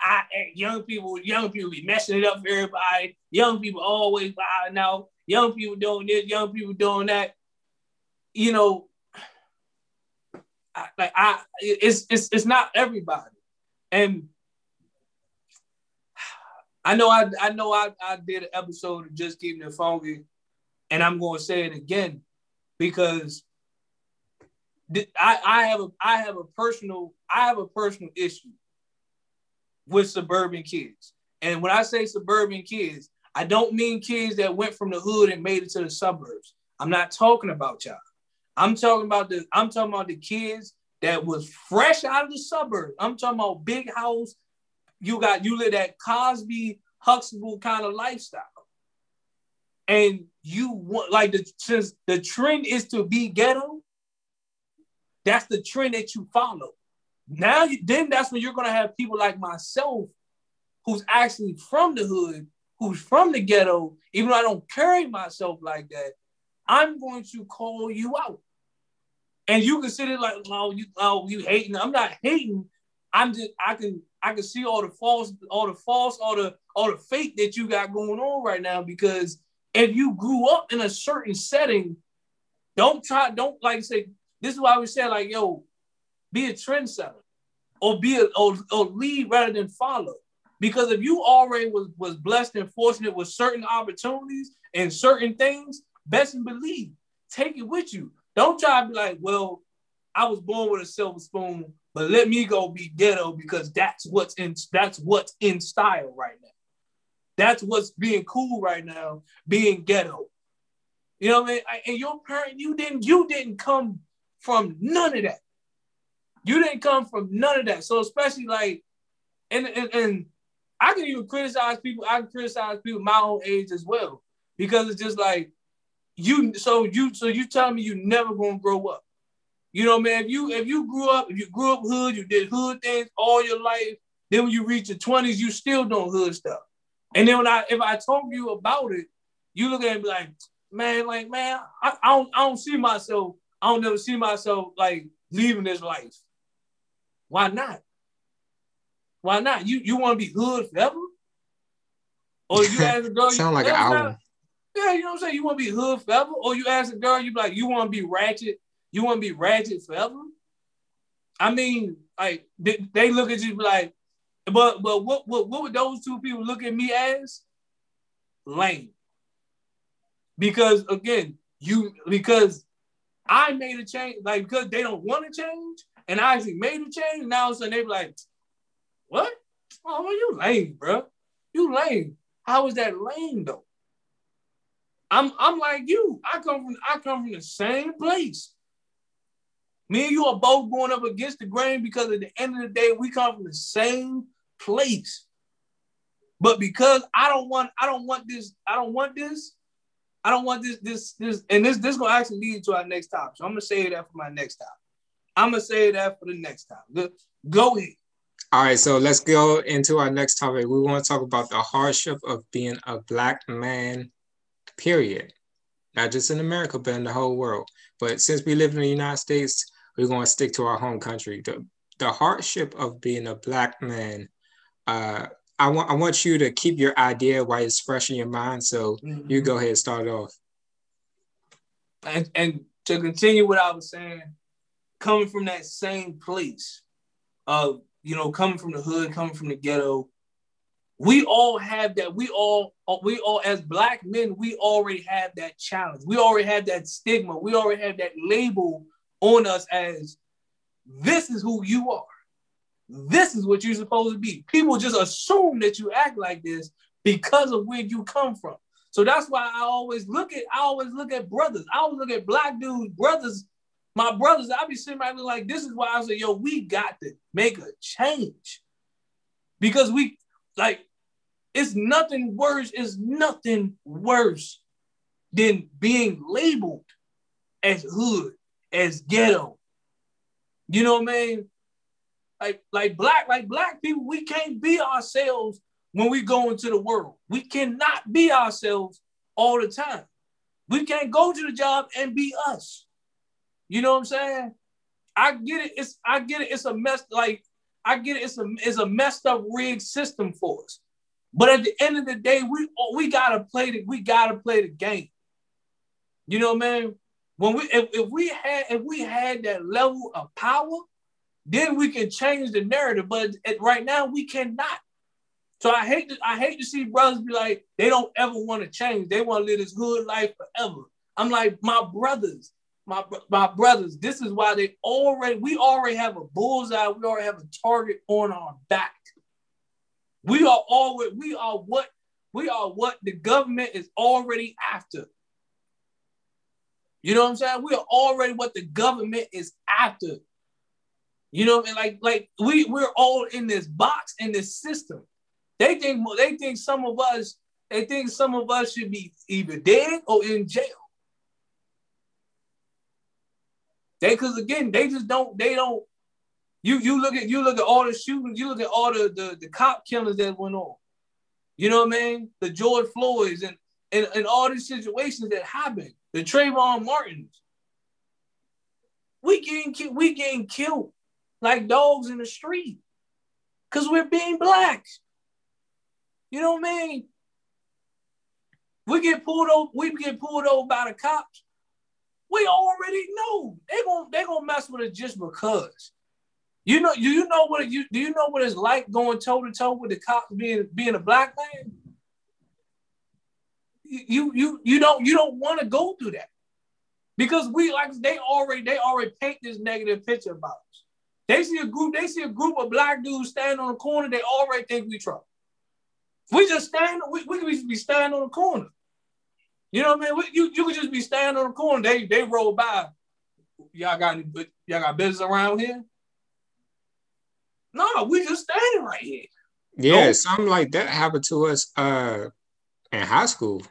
I young people young people be messing it up for everybody. Young people always buying out. Young people doing this. Young people doing that. You know, I, like I it's it's it's not everybody, and I know I I know I I did an episode of just keeping it funky, and I'm going to say it again because I I have a I have a personal I have a personal issue with suburban kids, and when I say suburban kids, I don't mean kids that went from the hood and made it to the suburbs. I'm not talking about y'all. I'm talking about the I'm talking about the kids that was fresh out of the suburbs. I'm talking about big house. You got you live that Cosby Huxtable kind of lifestyle. And you want like the since the trend is to be ghetto, that's the trend that you follow. Now you then that's when you're gonna have people like myself who's actually from the hood, who's from the ghetto, even though I don't carry myself like that, I'm going to call you out. And you consider like, oh, you oh, you hating. I'm not hating. I'm just I can I can see all the false, all the false, all the all the fake that you got going on right now because if you grew up in a certain setting, don't try, don't like say, this is why we say, like, yo, be a trendsetter or be a or, or lead rather than follow. Because if you already was was blessed and fortunate with certain opportunities and certain things, best and believe, take it with you. Don't try to be like, well, I was born with a silver spoon, but let me go be ghetto because that's what's in that's what's in style right now. That's what's being cool right now, being ghetto. You know what I mean? And your parent, you didn't you didn't come from none of that. You didn't come from none of that. So especially like, and and, and I can even criticize people. I can criticize people my own age as well because it's just like you so you so you tell me you never gonna grow up. You know, man, if you if you grew up, if you grew up hood, you did hood things all your life, then when you reach your 20s, you still doing hood stuff. And then when I if I told you about it, you look at me like, man, like, man, I, I don't I don't see myself, I don't never see myself like leaving this life. Why not? Why not? You you want to be hood forever? Or you ask a girl, sound like an album. Yeah, you know what I'm saying? You want to be hood forever? Or you ask a girl, you be like, you want to be ratchet? You want to be ratchet forever? I mean, like they, they look at you like, but but what, what what would those two people look at me as? Lame. Because again, you because I made a change, like because they don't want to change, and I actually made a change. Now all of a sudden they be like, "What? Oh, well, you lame, bro. You lame. How is that lame though? I'm I'm like you. I come from I come from the same place. Me and you are both going up against the grain because at the end of the day, we come from the same place. But because I don't want, I don't want this, I don't want this, I don't want this, this, this, and this, this gonna actually lead to our next topic. So I'm gonna say that for my next topic. I'm gonna say that for the next time. Go, go ahead. All right, so let's go into our next topic. We want to talk about the hardship of being a black man period. Not just in America, but in the whole world. But since we live in the United States, we're going to stick to our home country. The, the hardship of being a black man. Uh, I want I want you to keep your idea while it's fresh in your mind. So mm-hmm. you go ahead and start off. And, and to continue what I was saying, coming from that same place of you know coming from the hood, coming from the ghetto, we all have that. We all, we all, as black men, we already have that challenge. We already have that stigma. We already have that label on us as this is who you are. This is what you're supposed to be. People just assume that you act like this because of where you come from. So that's why I always look at, I always look at brothers. I always look at black dudes, brothers, my brothers. I be sitting back like, this is why I say, yo, we got to make a change because we like it's nothing worse, it's nothing worse than being labeled as hood, as ghetto. You know what I mean? Like, like black, like black people, we can't be ourselves when we go into the world. We cannot be ourselves all the time. We can't go to the job and be us. You know what I'm saying? I get it. It's I get it. It's a mess. Like I get it. It's a it's a messed up rigged system for us. But at the end of the day, we we gotta play the we gotta play the game. You know, man. When we if, if we had if we had that level of power, then we can change the narrative. But at, right now, we cannot. So I hate to I hate to see brothers be like they don't ever want to change. They want to live this good life forever. I'm like my brothers, my my brothers. This is why they already we already have a bullseye. We already have a target on our back. We are always we are what we are what the government is already after. You know what I'm saying? We are already what the government is after. You know, and like like we we're all in this box in this system. They think they think some of us they think some of us should be either dead or in jail. They because again they just don't they don't you you look at you look at all the shootings you look at all the the, the cop killings that went on. You know what I mean? The George Floyds and and, and all these situations that happened. The Trayvon Martins. We getting we getting killed like dogs in the street because we're being black. You know what I mean? We get pulled over, we get pulled over by the cops. We already know they gonna they gonna mess with us just because. You know, do you know what you do you know what it's like going toe to toe with the cops being being a black man? You you you don't you don't want to go through that because we like they already they already paint this negative picture about us. They see a group they see a group of black dudes standing on the corner. They already think we trouble. We just stand. We, we be standing on the corner. You know what I mean? You you could just be standing on the corner. They they roll by. Y'all got any? Y'all got business around here? No, we just standing right here. Yeah, nope. something like that happened to us uh in high school.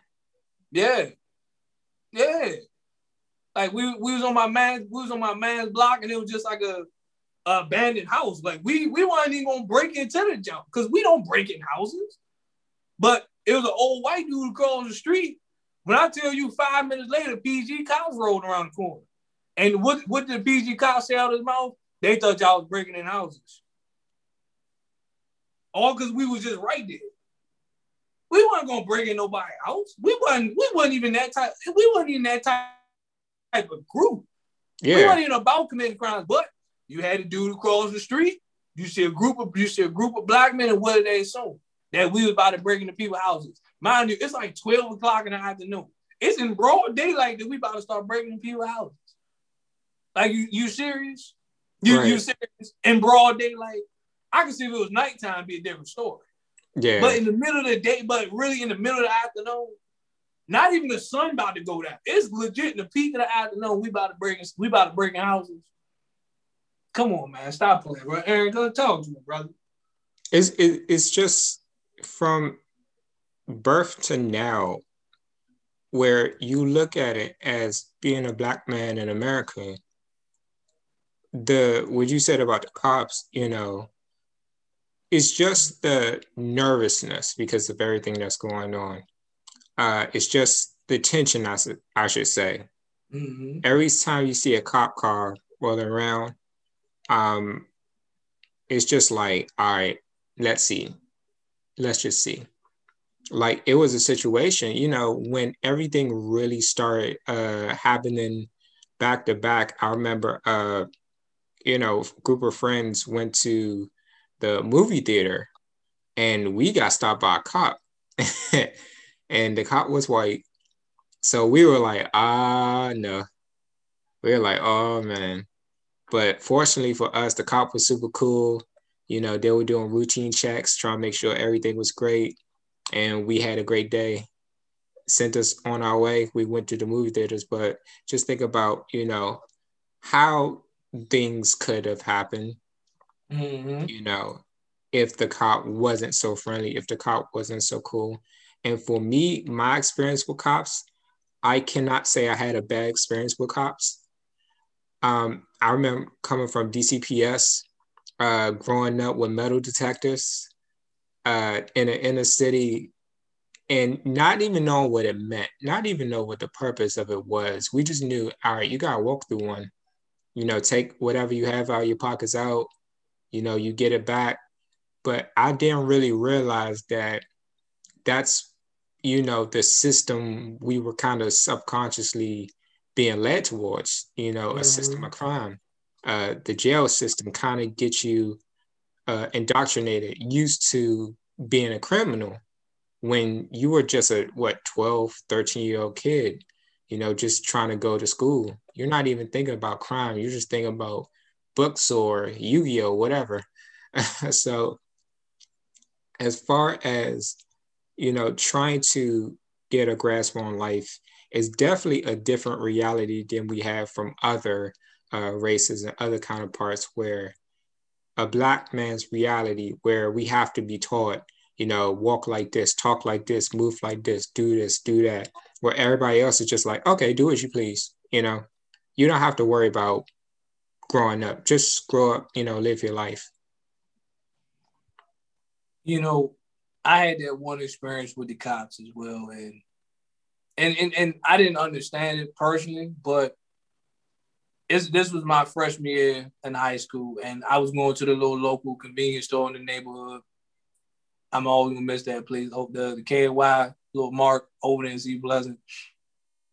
Yeah, yeah. Like we we was on my man we was on my man's block and it was just like a, a abandoned house. Like we we weren't even gonna break into the jump because we don't break in houses. But it was an old white dude across the street. When I tell you five minutes later, PG cops rolled around the corner. And what, what did PG cops say out of his mouth? They thought y'all was breaking in houses. All because we was just right there. We weren't gonna break in nobody's house. We wasn't, we wasn't even that type, we wasn't even that type, type of group. Yeah. We weren't even about committing crimes, but you had a dude across the street. You see a group of you see a group of black men, and what did they assume? that we was about to break into people's houses. Mind you, it's like 12 o'clock in the afternoon. It's in broad daylight that we about to start breaking into people's houses. Like you, you serious? You right. you serious? In broad daylight? I can see if it was nighttime, be a different story. Yeah. But in the middle of the day, but really in the middle of the afternoon, not even the sun about to go down. It's legit in the peak of the afternoon. We about to break. We about to break houses. Come on, man, stop playing, bro. Aaron, go talk to me, brother. It's it, it's just from birth to now, where you look at it as being a black man in America, the what you said about the cops, you know, it's just the nervousness because of everything that's going on. Uh, it's just the tension, I, should, I should say. Mm-hmm. Every time you see a cop car rolling around, um, it's just like, all right, let's see let's just see like it was a situation you know when everything really started uh happening back to back i remember uh you know group of friends went to the movie theater and we got stopped by a cop. And the cop was white. So we were like ah no. We were like oh man. But fortunately for us the cop was super cool. You know, they were doing routine checks, trying to make sure everything was great. And we had a great day. Sent us on our way. We went to the movie theaters, but just think about, you know, how things could have happened. Mm-hmm. You know, if the cop wasn't so friendly, if the cop wasn't so cool. And for me, my experience with cops, I cannot say I had a bad experience with cops. Um, I remember coming from DCPS, uh, growing up with metal detectors uh, in an inner city and not even knowing what it meant, not even know what the purpose of it was. We just knew, all right, you gotta walk through one. You know, take whatever you have out of your pockets out. You know, you get it back. But I didn't really realize that that's you know the system we were kind of subconsciously being led towards. You know, mm-hmm. a system of crime. Uh, the jail system kind of gets you uh, indoctrinated, used to being a criminal when you were just a what 12 13 year old kid you know just trying to go to school. You're not even thinking about crime. You're just thinking about books or yu-gi-oh whatever. So as far as you know trying to get a grasp on life is definitely a different reality than we have from other uh, races and other counterparts where a black man's reality where we have to be taught you know, walk like this, talk like this, move like this, do this, do that. Where everybody else is just like, okay, do as you please. You know, you don't have to worry about growing up. Just grow up, you know, live your life. You know, I had that one experience with the cops as well, and and and, and I didn't understand it personally, but it's, this was my freshman year in high school, and I was going to the little local convenience store in the neighborhood I'm always gonna miss that place. Oh, the the KY little Mark over there in Seat Pleasant.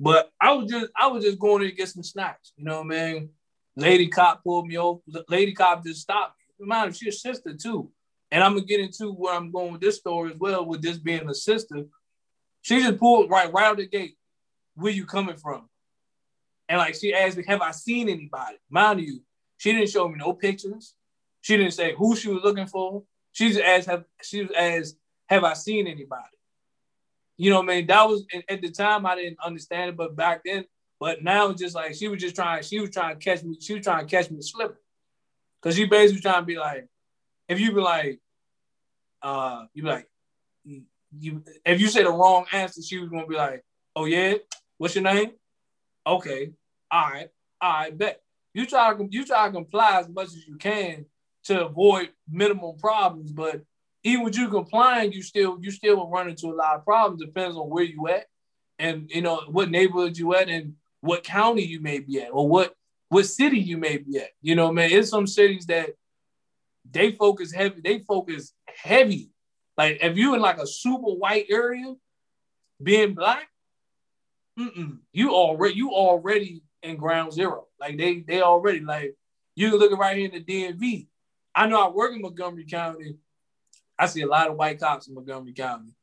But I was just I was just going in to get some snacks. You know what I mean? Lady cop pulled me over. Lady cop just stopped me. Mind she's a sister too. And I'm gonna get into where I'm going with this story as well, with this being a sister. She just pulled right right out the gate. Where you coming from? And like she asked me, have I seen anybody? Mind you, she didn't show me no pictures. She didn't say who she was looking for. She's as have she was as have I seen anybody? You know what I mean? That was at the time I didn't understand it, but back then, but now it's just like she was just trying, she was trying to catch me, she was trying to catch me slipping. Cause she basically trying to be like, if you be like, uh, you be like, you if you say the wrong answer, she was gonna be like, oh yeah, what's your name? Okay, all right, all right, bet. You try to you try to comply as much as you can to avoid minimum problems. But even with you complying, you still you still will run into a lot of problems. Depends on where you at, and you know what neighborhood you at, and what county you may be at, or what what city you may be at. You know, man, it's some cities that they focus heavy. They focus heavy. Like if you in like a super white area, being black, you already you already in ground zero. Like they they already like you can look right here in the DMV. I know I work in Montgomery County. I see a lot of white cops in Montgomery County.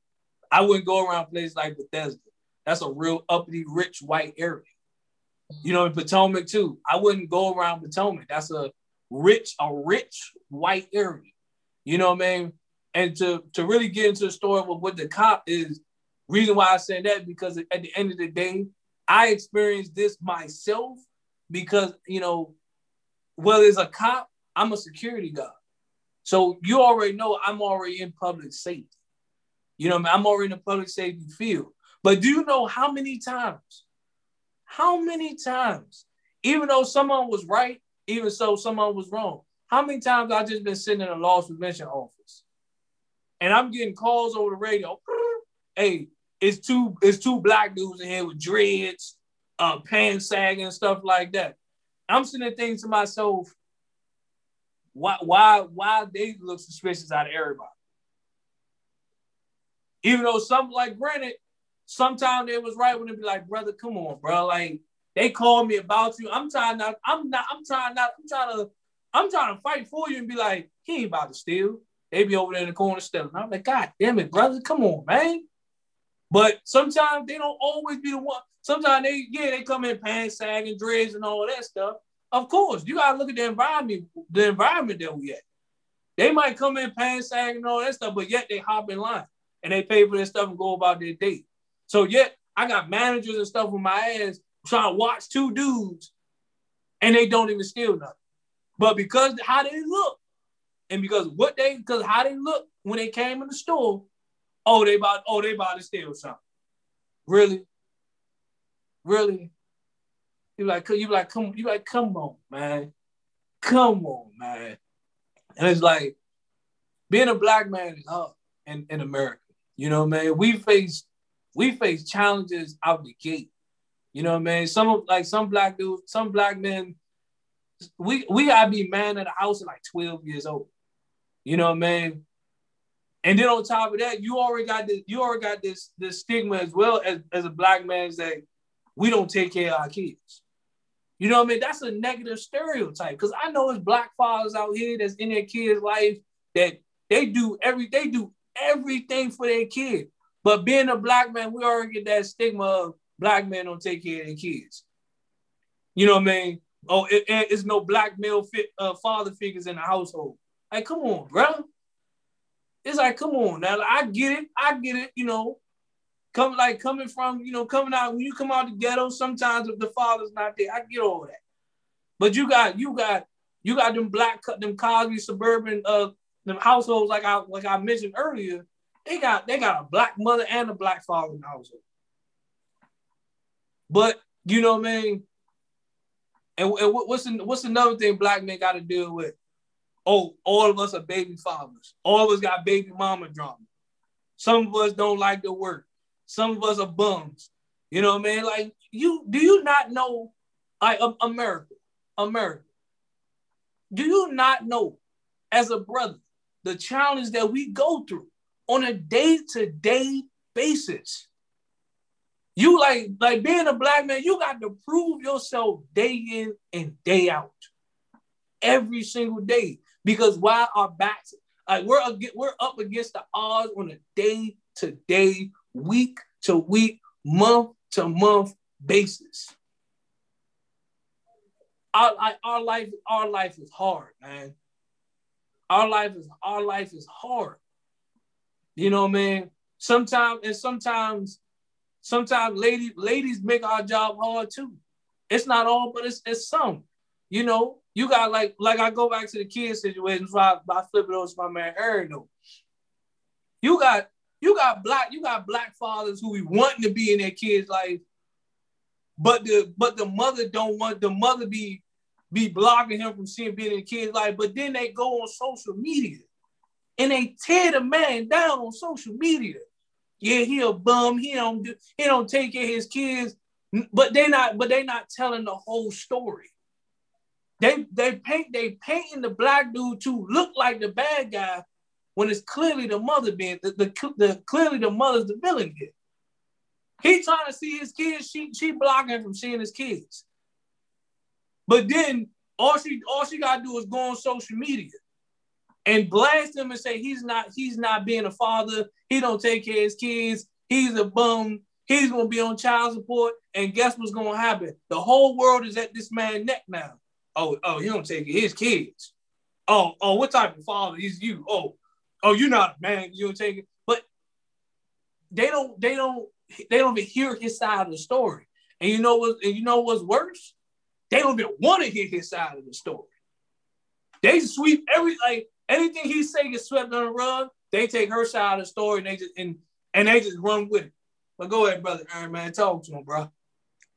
I wouldn't go around places like Bethesda. That's a real uppity, rich white area. You know, in Potomac too. I wouldn't go around Potomac. That's a rich, a rich white area. You know what I mean? And to to really get into the story with what the cop is, reason why I say that because at the end of the day, I experienced this myself because you know, whether it's a cop I'm a security guard. So you already know I'm already in public safety. You know? I'm already in the public safety field. But do you know how many times? How many times? Even though someone was right, even so someone was wrong. How many times I just been sitting in a loss prevention office, and I'm getting calls over the radio. Hey, it's two it's two black dudes in here with dreads, uh, pants sagging and stuff like that. I'm sitting there thinking to myself, why why why they look suspicious out of everybody? Even though some like granted, sometimes it was right when they be like, brother, come on, bro. Like they called me about you. I'm trying not, I'm not, I'm trying not, I'm trying to, I'm trying to fight for you and be like, he ain't about to steal. They be over there in the corner stealing. I'm like, God damn it, brother, come on, man. But sometimes they don't always be the one. Sometimes they, yeah, they come in pants sagging, dreads, and all that stuff. Of course, you gotta look at the environment, the environment that we at. They might come in pants sagging and all that stuff, but yet they hop in line and they pay for their stuff and go about their day. So yet I got managers and stuff with my ass trying to watch two dudes and they don't even steal nothing. But because how they look, And because what they because how they look when they came in the store, oh, they about oh, they about to steal something. Really? Really? You like you like come you like come on, man. Come on, man. And it's like being a black man is in, in America. You know, man, we face we face challenges out the gate. You know, man. Some of like some black dudes, some black men, we we gotta be man of the house at like 12 years old. You know, man. And then on top of that, you already got this, you already got this this stigma as well as, as a black man that we don't take care of our kids. You know what I mean? That's a negative stereotype. Cause I know it's black fathers out here that's in their kids' life that they do every they do everything for their kid. But being a black man, we already get that stigma of black men don't take care of their kids. You know what I mean? Oh, it, it's no black male uh, father figures in the household. Like, come on, bro. It's like, come on. Now, I get it. I get it. You know, come like coming from, you know, coming out when you come out the ghetto. Sometimes if the father's not there, I get all that. But you got, you got, you got them black, cut them Cosby suburban, uh, them households like I like I mentioned earlier. They got they got a black mother and a black father in the household. But you know what I mean. And, and what's what's another thing black men got to deal with? Oh, all of us are baby fathers. All of us got baby mama drama. Some of us don't like to work. Some of us are bums. You know what I mean? Like you, do you not know? Like America, America. Do you not know, as a brother, the challenge that we go through on a day-to-day basis? You like like being a black man, you got to prove yourself day in and day out, every single day. Because why our backs, like we're we're up against the odds on a day to day, week to week, month to month basis. Our, our life, our life is hard, man. Our life is our life is hard. You know, man. Sometimes and sometimes Sometimes ladies ladies make our job hard too. It's not all, but it's it's some. You know, you got like like I go back to the kids situation before I, I flip it over to my man Aaron. Though. You got you got black you got black fathers who be wanting to be in their kids' life, but the but the mother don't want the mother be be blocking him from seeing being in the kid's life. But then they go on social media and they tear the man down on social media yeah, he a bum. He don't do, he don't take care of his kids. But they not, but they not telling the whole story. They they paint they painting the black dude to look like the bad guy when it's clearly the mother being the, the, the clearly the mother's the villain here. He trying to see his kids, she she blocking from seeing his kids. But then all she all she gotta do is go on social media and blast him and say he's not he's not being a father. He don't take care of his kids. He's a bum. He's gonna be on child support. And guess what's gonna happen? The whole world is at this man's neck now. Oh, oh, he don't take his kids. Oh, oh, what type of father is you? Oh, oh, you're not a man. You don't take it. But they don't, they don't, they don't even hear his side of the story. And you know what? And you know what's worse? They don't even want to hear his side of the story. They sweep every like Anything he say gets swept under the rug. They take her side of the story and they just and and they just run with it. But go ahead, brother Aaron, man, talk to him, bro.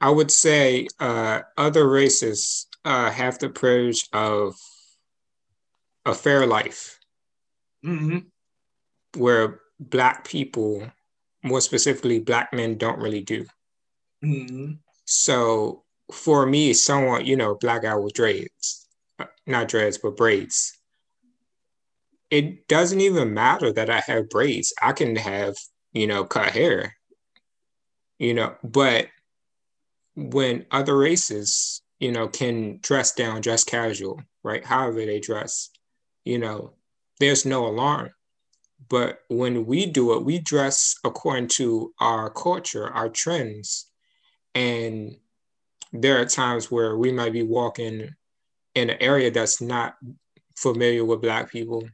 I would say uh, other races uh, have the privilege of a fair life, mm-hmm. where Black people, more specifically Black men, don't really do. Mm-hmm. So for me, someone you know, black guy with dreads, uh, not dreads, but braids it doesn't even matter that I have braids. I can have, you know, cut hair, you know, but when other races, you know, can dress down, dress casual, right? However they dress, you know, there's no alarm. But when we do it, we dress according to our culture, our trends. And there are times where we might be walking in an area that's not familiar with Black people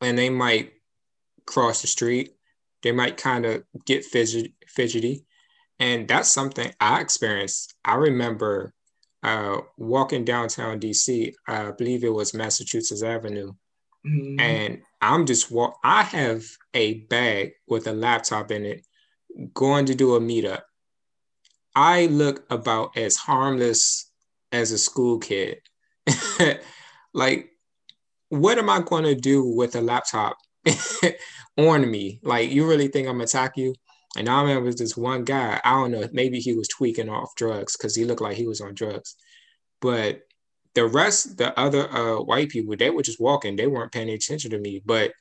and they might cross the street. They might kind of get fidget, fidgety. And that's something I experienced. I remember uh, walking downtown DC, I believe it was Massachusetts Avenue, mm-hmm. and I'm just walk. I have a bag with a laptop in it, going to do a meetup. I look about as harmless as a school kid. like, what am I going to do with a laptop on me? Like, you really think I'm gonna attack you? And I remember this one guy. I don't know. Maybe he was tweaking off drugs because he looked like he was on drugs. But the rest, the other uh, white people, they were just walking. They weren't paying attention to me. But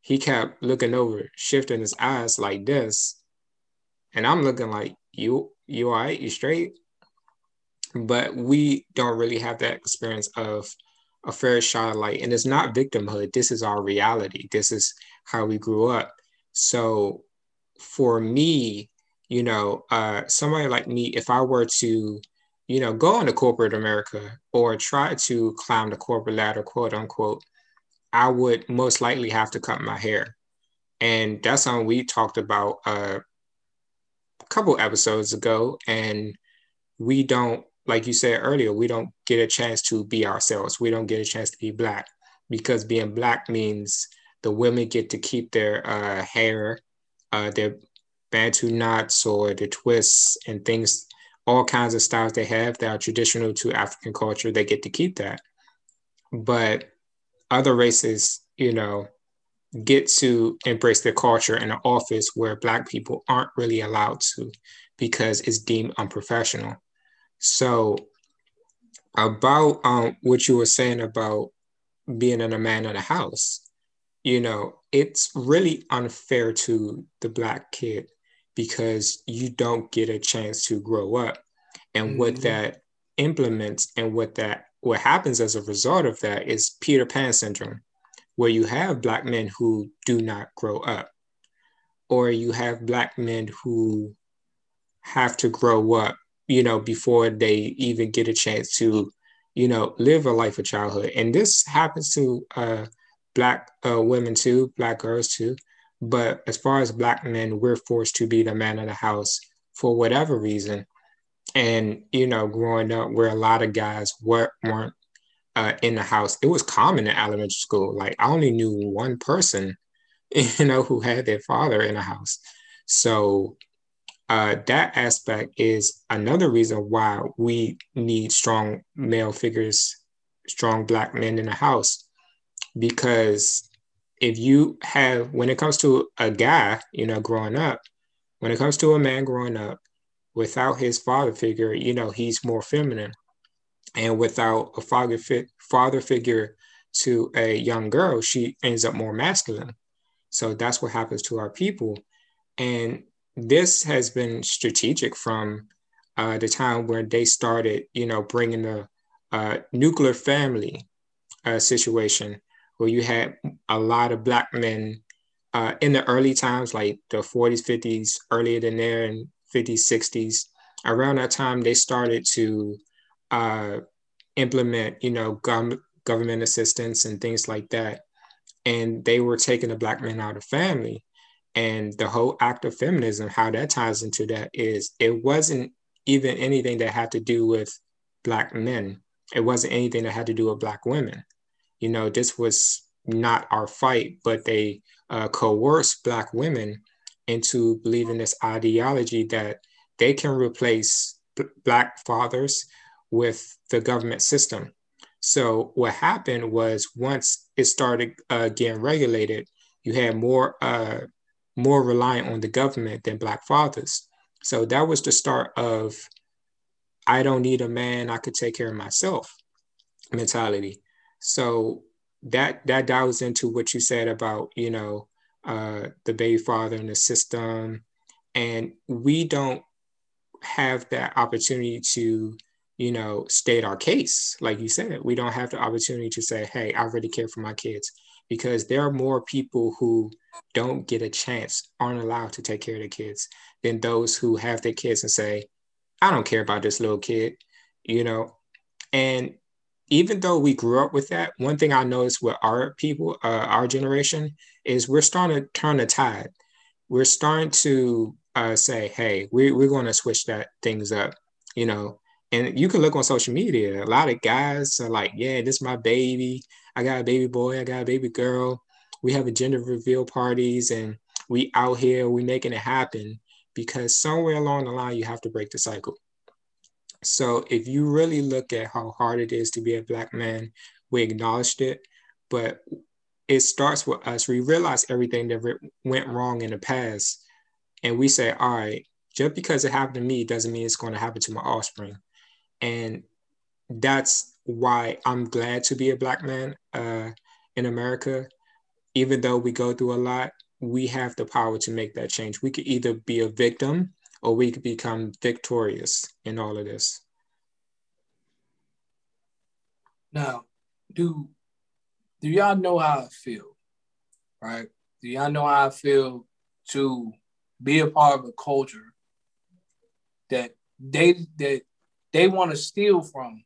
he kept looking over, shifting his eyes like this, and I'm looking like you, you all right? You straight? But we don't really have that experience of a fair shot of light, and it's not victimhood. This is our reality. This is how we grew up. So for me, you know, uh, somebody like me, if I were to you know, go into corporate America or try to climb the corporate ladder, quote unquote, I would most likely have to cut my hair. And that's something we talked about uh, a couple episodes ago. And we don't, like you said earlier, we don't get a chance to be ourselves. We don't get a chance to be Black because being Black means the women get to keep their uh, hair, uh, their bantu knots or the twists and things all kinds of styles they have that are traditional to African culture, they get to keep that. But other races, you know, get to embrace their culture in an office where Black people aren't really allowed to because it's deemed unprofessional. So, about um, what you were saying about being in a man in a house, you know, it's really unfair to the Black kid because you don't get a chance to grow up. And mm-hmm. what that implements and what that what happens as a result of that is Peter Pan syndrome, where you have black men who do not grow up, or you have black men who have to grow up, you know, before they even get a chance to, you know, live a life of childhood. And this happens to uh, black uh, women too, black girls too. But as far as black men, we're forced to be the man of the house for whatever reason. And you know, growing up where a lot of guys were, weren't uh, in the house, it was common in elementary school. Like I only knew one person, you know, who had their father in the house. So uh, that aspect is another reason why we need strong male figures, strong black men in the house, because if you have when it comes to a guy, you know, growing up, when it comes to a man growing up, without his father figure, you know, he's more feminine. And without a father fi- father figure to a young girl, she ends up more masculine. So that's what happens to our people. And this has been strategic from uh, the time when they started, you know, bringing the uh, nuclear family uh, situation where you had a lot of black men uh, in the early times, like the 40s, 50s, earlier than there, and 50s, 60s. Around that time, they started to uh, implement, you know, gov- government assistance and things like that. And they were taking the black men out of family. And the whole act of feminism, how that ties into that is it wasn't even anything that had to do with black men. It wasn't anything that had to do with black women you know, this was not our fight, but they uh, coerced Black women into believing this ideology that they can replace b- Black fathers with the government system. So what happened was once it started uh, getting regulated, you had more uh, more reliant on the government than Black fathers. So that was the start of I don't need a man, I could take care of myself mentality. So that that dials into what you said about you know uh, the baby father and the system, and we don't have that opportunity to you know state our case like you said. We don't have the opportunity to say hey i really care for my kids because there are more people who don't get a chance aren't allowed to take care of their kids than those who have their kids and say i don't care about this little kid you know? And even though we grew up with that, one thing I noticed with our people, uh, our generation, is we're starting to turn the tide. We're starting to uh, say, hey, we, we're going to switch that things up, you know. And you can look on social media. A lot of guys are like, yeah, this is my baby. I got a baby boy, I got a baby girl. We have a gender reveal parties and we out here, we making it happen because somewhere along the line you have to break the cycle. So if you really look at how hard it is to be a black man, we acknowledged it, but it starts with us. We realize everything that went wrong in the past, and we say, all right, just because it happened to me doesn't mean it's going to happen to my offspring. And that's why I'm glad to be a black man uh, in America. Even though we go through a lot, we have the power to make that change. We could either be a victim or we could become victorious in all of this. Now, do do y'all know how I feel? Right? Do y'all know how I feel to be a part of a culture that they that they want to steal from,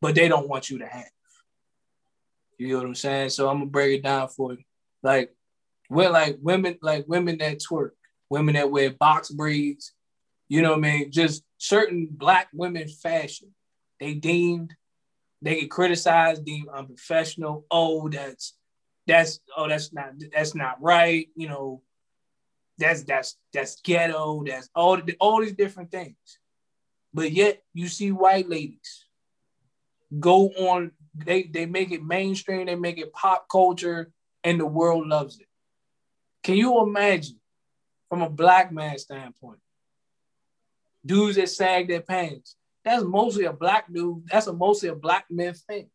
but they don't want you to have. You know what I'm saying? So I'm gonna break it down for you. Like we're like women, like women that twerk, women that wear box braids, you know what I mean? Just certain black women fashion. They deemed they get criticized, deemed unprofessional. Oh, that's that's oh that's not that's not right. You know, that's that's that's ghetto. That's all all these different things. But yet you see white ladies go on. They they make it mainstream. They make it pop culture, and the world loves it. Can you imagine, from a black man standpoint, dudes that sag their pants? That's mostly a black dude. That's a mostly a black man thing.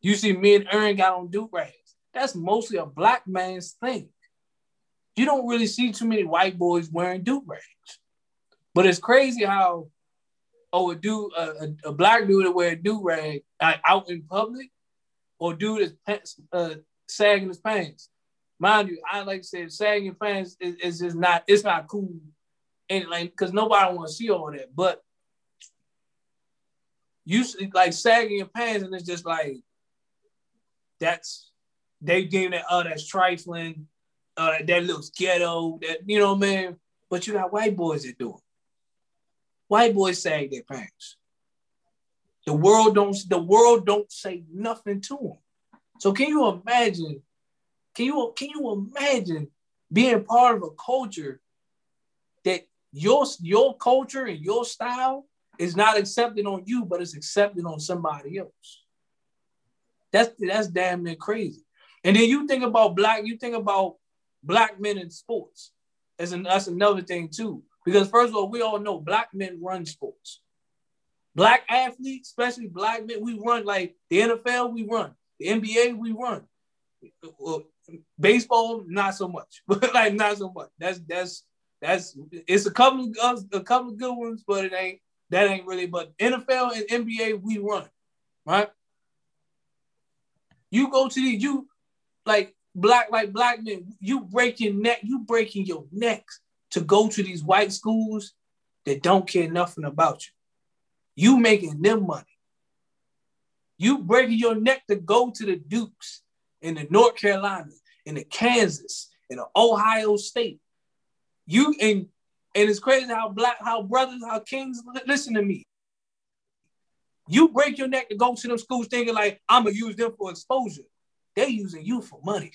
You see, me and Aaron got on do rags. That's mostly a black man's thing. You don't really see too many white boys wearing do rags. But it's crazy how, oh, a dude, a, a, black dude that wear a do rag out in public, or dude is uh, sagging his pants. Mind you, I like to say sagging your pants is, is just not, it's not cool. And like, because nobody want to see all that. But you like sagging your pants, and it's just like that's they deem that oh that's trifling, uh that looks ghetto, that you know man. But you got white boys that do it. White boys sag their pants. The world don't the world don't say nothing to them. So can you imagine? Can you can you imagine being part of a culture that your your culture and your style is not accepted on you, but it's accepted on somebody else. That's that's damn near crazy. And then you think about black, you think about black men in sports. As an, that's another thing too. Because first of all, we all know black men run sports. Black athletes, especially black men, we run like the NFL, we run. The NBA, we run. Baseball, not so much. like not so much. That's that's that's it's a couple of a couple of good ones, but it ain't that ain't really, but NFL and NBA, we run, right? You go to the you like black like black men, you break your neck, you breaking your necks to go to these white schools that don't care nothing about you. You making them money. You breaking your neck to go to the Dukes in the North Carolina, in the Kansas, in the Ohio State. You and and it's crazy how black, how brothers, how kings listen to me. You break your neck to go to them schools thinking like I'm gonna use them for exposure. They're using you for money.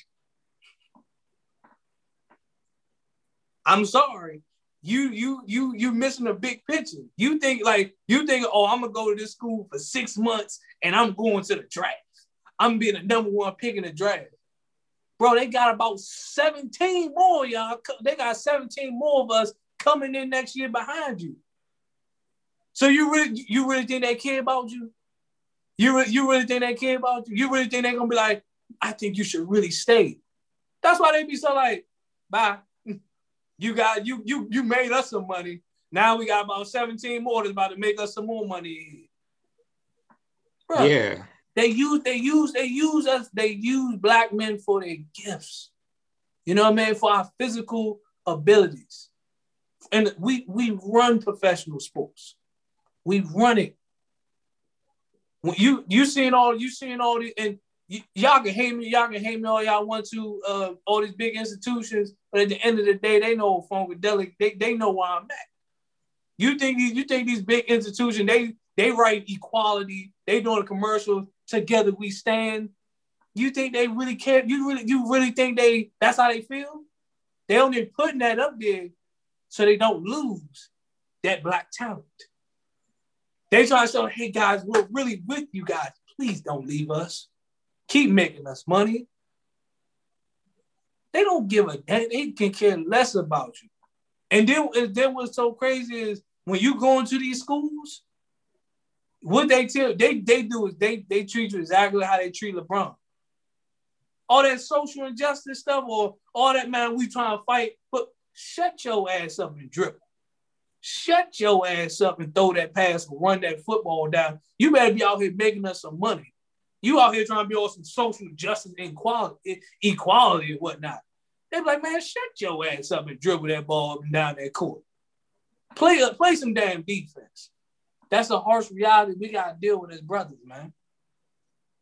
I'm sorry. You you you you missing a big picture. You think like you think, oh, I'm gonna go to this school for six months and I'm going to the draft. I'm being the number one pick in the draft. Bro, they got about 17 more, y'all. They got 17 more of us coming in next year behind you. So you really you really think they care about you? You really, you really think they care about you? You really think they're gonna be like, I think you should really stay. That's why they be so like, bye. You got you you you made us some money. Now we got about 17 more that's about to make us some more money. Yeah. They use they use they use us, they use black men for their gifts. You know what I mean? For our physical abilities and we we run professional sports. We run it. When you you seeing all you seeing all the and y- y'all can hate me, y'all can hate me all y'all want to, uh, all these big institutions, but at the end of the day, they know funkadelic, they, they know where I'm at. You think you think these big institutions, they they write equality, they doing the commercials, together we stand. You think they really care? You really, you really think they that's how they feel? They only putting that up there so they don't lose that black talent. They try to show, hey guys, we're really with you guys. Please don't leave us. Keep making us money. They don't give a damn. They can care less about you. And then, and then what's so crazy is when you go into these schools, what they tell they they do is they they treat you exactly how they treat LeBron. All that social injustice stuff, or all that man we trying to fight, but shut your ass up and dribble. Shut your ass up and throw that pass or run that football down. You better be out here making us some money. You out here trying to be on some social justice and equality, equality and whatnot. They be like, man, shut your ass up and dribble that ball up and down that court. Play, play some damn defense. That's a harsh reality we gotta deal with as brothers, man.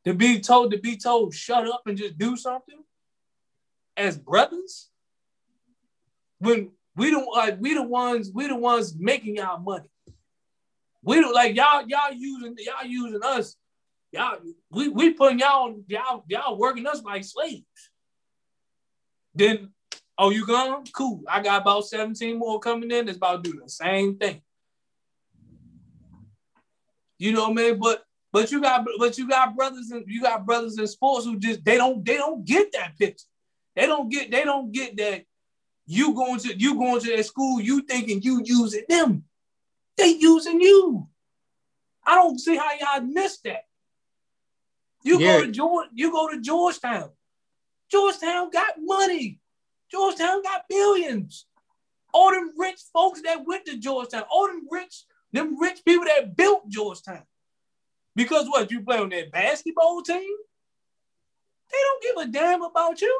To be told to be told, shut up and just do something as brothers. When we don't like we the ones, we the ones making y'all money. We don't like y'all, y'all using y'all using us. Y'all, we, we putting y'all, y'all, y'all working us like slaves. Then, oh, you gone? Cool. I got about 17 more coming in that's about to do the same thing. You know what I mean? But but you got but you got brothers and you got brothers in sports who just they don't they don't get that picture. They don't get they don't get that you going to you going to that school, you thinking you using them. They using you. I don't see how y'all missed that. You yeah. go to George, you go to Georgetown. Georgetown got money. Georgetown got billions. All them rich folks that went to Georgetown, all them rich, them rich people that built Georgetown. Because what, you play on that basketball team? They don't give a damn about you.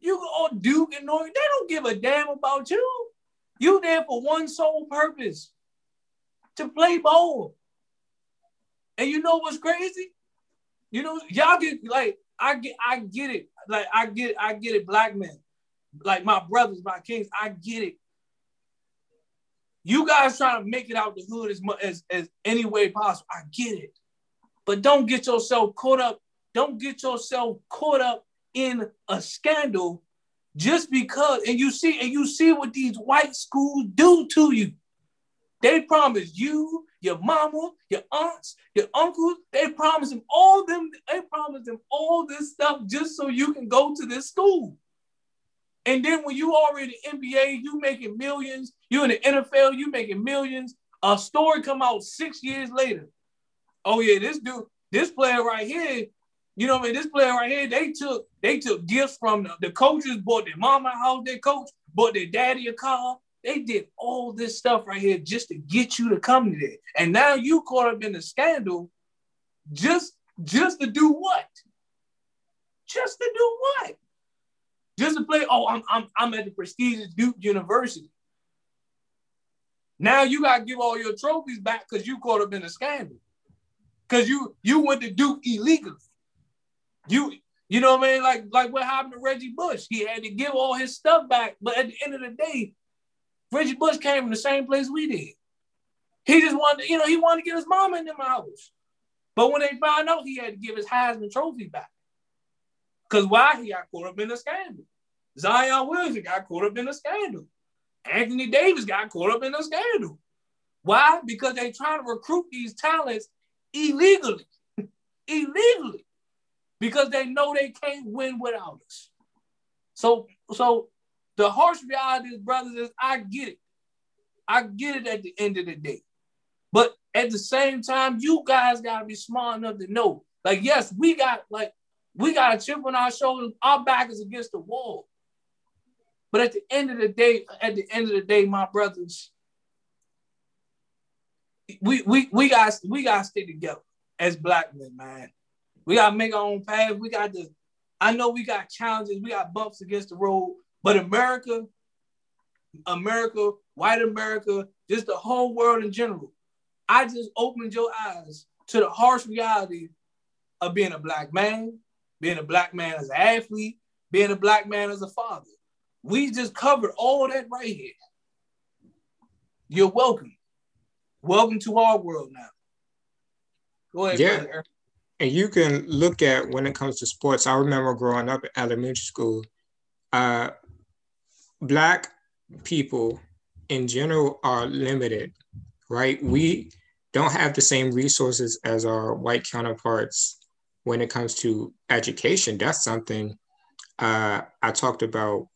You go Duke and North, they don't give a damn about you. You there for one sole purpose, to play ball. And you know what's crazy? You know, y'all get like I get I get it. Like I get I get it, black men. Like my brothers, my kings, I get it. You guys trying to make it out the hood as much as, as any way possible. I get it. But don't get yourself caught up. Don't get yourself caught up in a scandal just because and you see and you see what these white schools do to you. They promise you your mama, your aunts, your uncles, they promise them all them, they promise them all this stuff just so you can go to this school. And then when you already NBA, you making millions, you in the NFL, you making millions. A story come out six years later. Oh yeah, this dude, this player right here, you know what I mean? This player right here, they took they took gifts from the, the coaches, bought their mama a house, their coach, bought their daddy a car, they did all this stuff right here just to get you to come to there. And now you caught up in a scandal just just to do what? Just to do what? Just to play, oh, I'm I'm I'm at the prestigious Duke University. Now you gotta give all your trophies back because you caught up in a scandal. Cause you you went to Duke illegally. You you know what I mean? Like like what happened to Reggie Bush? He had to give all his stuff back, but at the end of the day, Reggie Bush came from the same place we did. He just wanted, you know, he wanted to get his mama in them house. But when they found out, he had to give his Heisman Trophy back. Because why? He got caught up in a scandal. Zion Williamson got caught up in a scandal. Anthony Davis got caught up in a scandal. Why? Because they trying to recruit these talents illegally. illegally. Because they know they can't win without us. So, so the harsh reality, brothers, is I get it. I get it at the end of the day. But at the same time, you guys gotta be smart enough to know. Like, yes, we got like we got a chip on our shoulder. Our back is against the wall. But at the end of the day, at the end of the day, my brothers, we we we got we got to stay together as black men, man. We got to make our own path. We got to. I know we got challenges. We got bumps against the road. But America, America, white America, just the whole world in general, I just opened your eyes to the harsh reality of being a black man, being a black man as an athlete, being a black man as a father. We just covered all that right here. You're welcome. Welcome to our world now. Go ahead. Yeah. brother. And you can look at when it comes to sports. I remember growing up in elementary school, uh, black people in general are limited, right? We don't have the same resources as our white counterparts when it comes to education. That's something uh, I talked about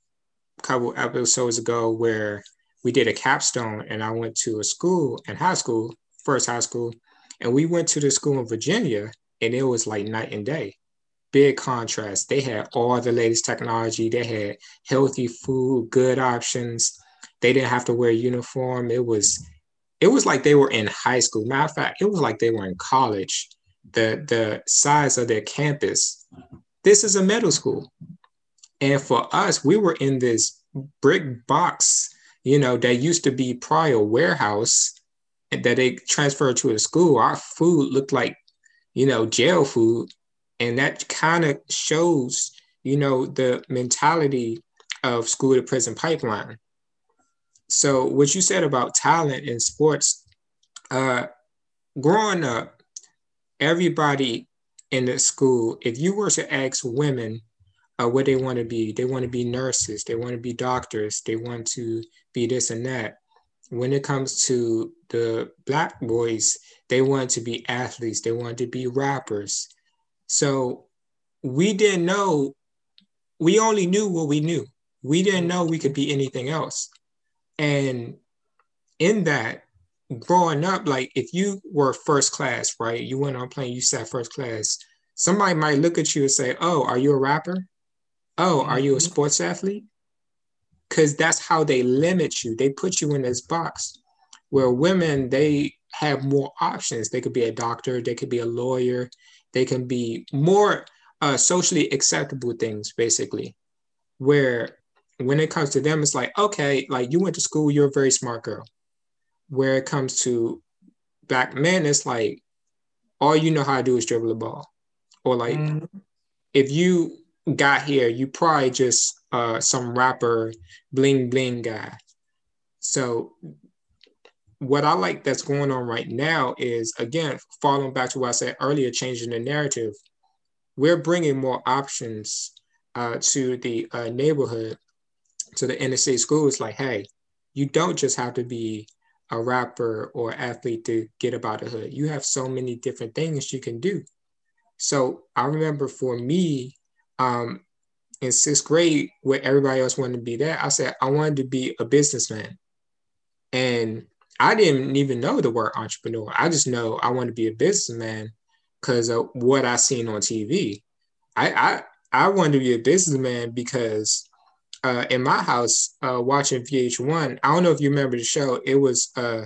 a couple episodes ago where we did a capstone and I went to a school in high school, first high school, and we went to the school in Virginia and it was like night and day. Big contrast. They had all the latest technology. They had healthy food, good options. They didn't have to wear uniform. It was, it was like they were in high school. Matter of fact, it was like they were in college. The the size of their campus. This is a middle school, and for us, we were in this brick box, you know, that used to be prior warehouse, that they transferred to a school. Our food looked like you know, jail food. And that kind of shows, you know, the mentality of school to prison pipeline. So what you said about talent in sports, uh, growing up, everybody in the school, if you were to ask women uh, what they want to be, they want to be nurses, they want to be doctors, they want to be this and that. When it comes to the black boys, they want to be athletes, they want to be rappers. So we didn't know, we only knew what we knew. We didn't know we could be anything else. And in that, growing up, like if you were first class, right? You went on plane, you sat first class. Somebody might look at you and say, "Oh, are you a rapper? Oh, are you a sports athlete?" Because that's how they limit you. They put you in this box. Where women, they have more options. They could be a doctor, they could be a lawyer, they can be more uh, socially acceptable things, basically. Where when it comes to them, it's like, okay, like you went to school, you're a very smart girl. Where it comes to black men, it's like all you know how to do is dribble the ball. Or like Mhm. if you got here, you probably just uh, some rapper bling bling guy. So what I like that's going on right now is again following back to what I said earlier, changing the narrative. We're bringing more options uh, to the uh, neighborhood, to the inner city schools. Like, hey, you don't just have to be a rapper or athlete to get about the hood. You have so many different things you can do. So I remember for me, um, in sixth grade, where everybody else wanted to be there, I said I wanted to be a businessman, and I didn't even know the word entrepreneur. I just know I want to be a businessman because of what I seen on TV. I I, I wanted to be a businessman because uh, in my house, uh, watching VH1, I don't know if you remember the show. It was uh,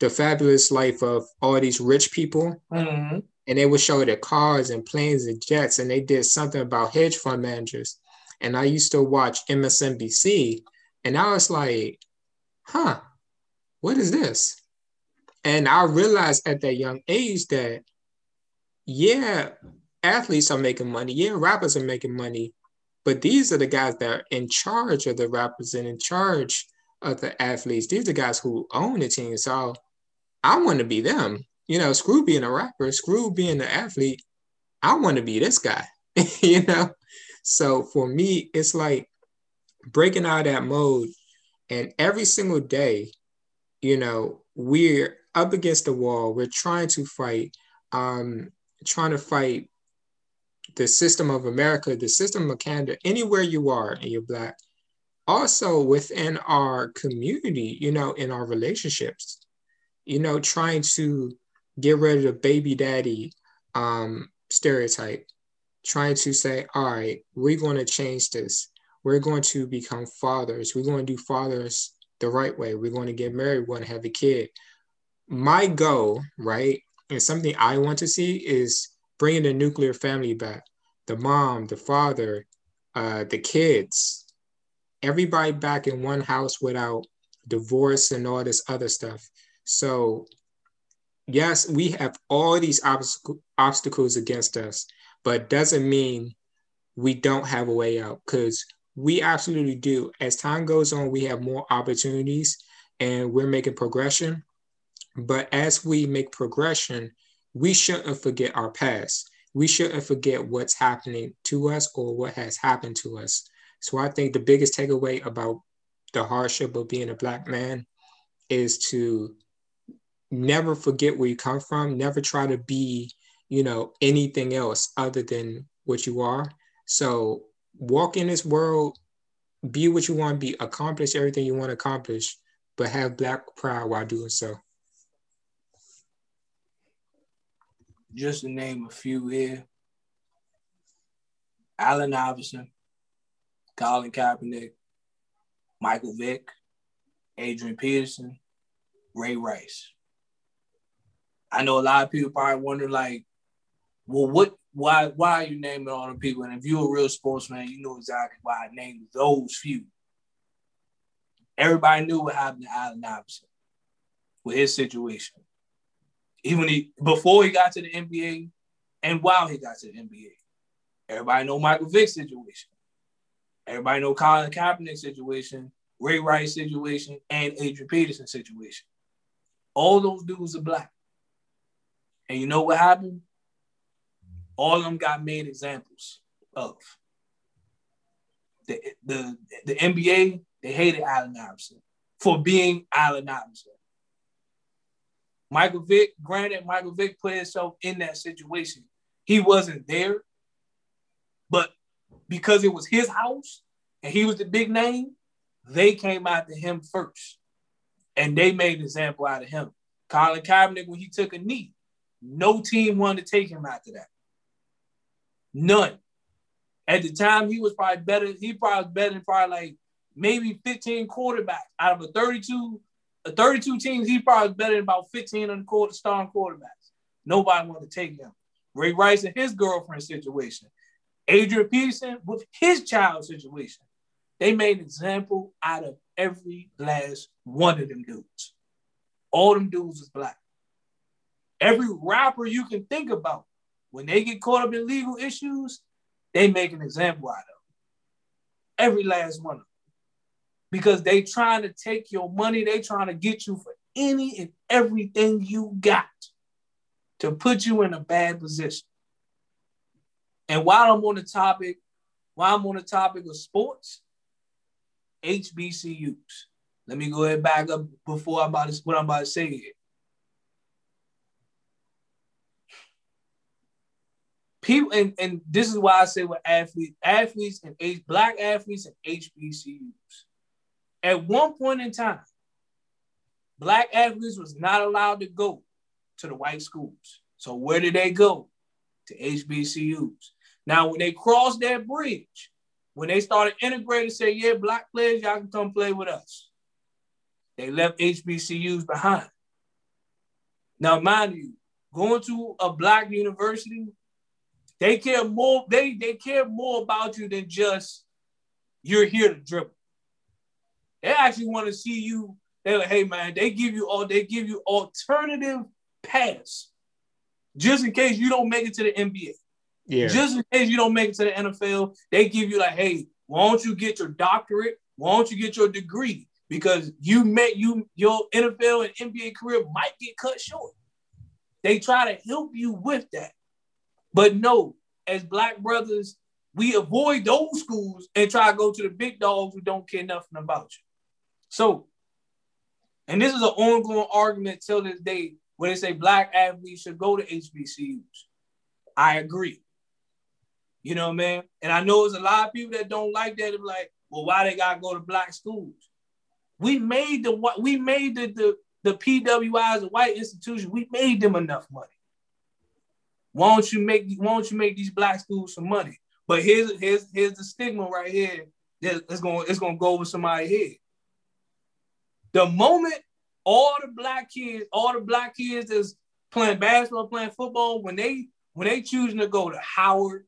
the fabulous life of all these rich people, Mhm. and they would show their cars and planes and jets, and they did something about hedge fund managers. And I used to watch MSNBC, and I was like, huh, what is this? And I realized at that young age that, yeah, athletes are making money. Yeah, rappers are making money. But these are the guys that are in charge of the rappers and in charge of the athletes. These are the guys who own the team. So I want to be them. You know, screw being a rapper, screw being an athlete. I want to be this guy, you know? So for me, it's like breaking out of that mode. And every single day, you know, we're up against the wall. We're trying to fight, um, trying to fight the system of America, the system of Canada, anywhere you are and you're Black. Also within our community, you know, in our relationships, you know, trying to get rid of the baby daddy um, stereotype, trying to say, all right, we're going to change this. We're going to become fathers. We're going to do fathers the right way. We're going to get married. We're going to have a kid. My goal, right, and something I want to see is bringing the nuclear family back. The mom, the father, uh, the kids, everybody back in one house without divorce and all this other stuff. So, yes, we have all these obstacle, obstacles against us, but doesn't mean we don't have a way out because we absolutely do. As time goes on, we have more opportunities and we're making progression. But as we make progression, we shouldn't forget our past. We shouldn't forget what's happening to us or what has happened to us. So I think the biggest takeaway about the hardship of being a black man is to never forget where you come from, never try to be, you know, anything else other than what you are. So walk in this world, be what you want to be, accomplish everything you want to accomplish, but have black pride while doing so. Just to name a few here. Allen Iverson, Colin Kaepernick, Michael Vick, Adrian Peterson, Ray Rice. I know a lot of people probably wonder, like, well, what why why are you naming all the people? And if you're a real sportsman, you know exactly why I named those few. Everybody knew what happened to Allen Iverson with his situation. Even he, before he got to the NBA and while he got to the NBA. Everybody know Michael Vick's situation. Everybody know Colin Kaepernick situation, Ray Rice situation, and Adrian Peterson situation. All those dudes are black. And you know what happened? All of them got made examples of. The, the, the NBA, they hated Allen Iverson for being Allen Iverson. Michael Vick, granted, Michael Vick put himself in that situation. He wasn't there, but because it was his house and he was the big name, they came after him first. And they made an example out of him. Colin Kaepernick, when he took a knee, no team wanted to take him after that. None. At the time, he was probably better. He probably was better than probably like maybe 15 quarterbacks out of a 32, a 32 teams. He probably better than about 15 on the quarter starting quarterbacks. Nobody wanted to take him. Ray Rice and his girlfriend situation. Adrian Peterson with his child situation. They made an example out of every last one of them dudes. All them dudes is black. Every rapper you can think about, when they get caught up in legal issues, they make an example out of them. Every last one of them. Because they trying to take your money, they trying to get you for any and everything you got to put you in a bad position. And while I'm on the topic, while I'm on the topic of sports, HBCUs. Let me go ahead back up before I'm about to, what I'm about to say here. People, and, and this is why I say with athletes, athletes and H, black athletes and HBCUs. At one point in time, black athletes was not allowed to go to the white schools. So where did they go? To HBCUs. Now, when they crossed that bridge, when they started integrating, say, yeah, black players, y'all can come play with us. They left HBCUs behind. Now, mind you, going to a black university, they care more, they, they care more about you than just you're here to dribble. They actually want to see you. They're like, hey man, they give you all they give you alternative paths just in case you don't make it to the NBA. Yeah. Just in case you don't make it to the NFL, they give you like, hey, why don't you get your doctorate? Why don't you get your degree? Because you met you your NFL and NBA career might get cut short. They try to help you with that. But no, as black brothers, we avoid those schools and try to go to the big dogs who don't care nothing about you. So, and this is an ongoing argument till this day when they say black athletes should go to HBCUs. I agree. You know what mean? And I know there's a lot of people that don't like that. Like, well, why they gotta go to black schools? We made the we made the the, the PWIs a white institution. We made them enough money. Why don't you make why don't you make these black schools some money? But here's here's here's the stigma right here. It's gonna it's gonna go over somebody's head. The moment all the black kids, all the black kids that's playing basketball, playing football, when they when they choosing to go to Howard,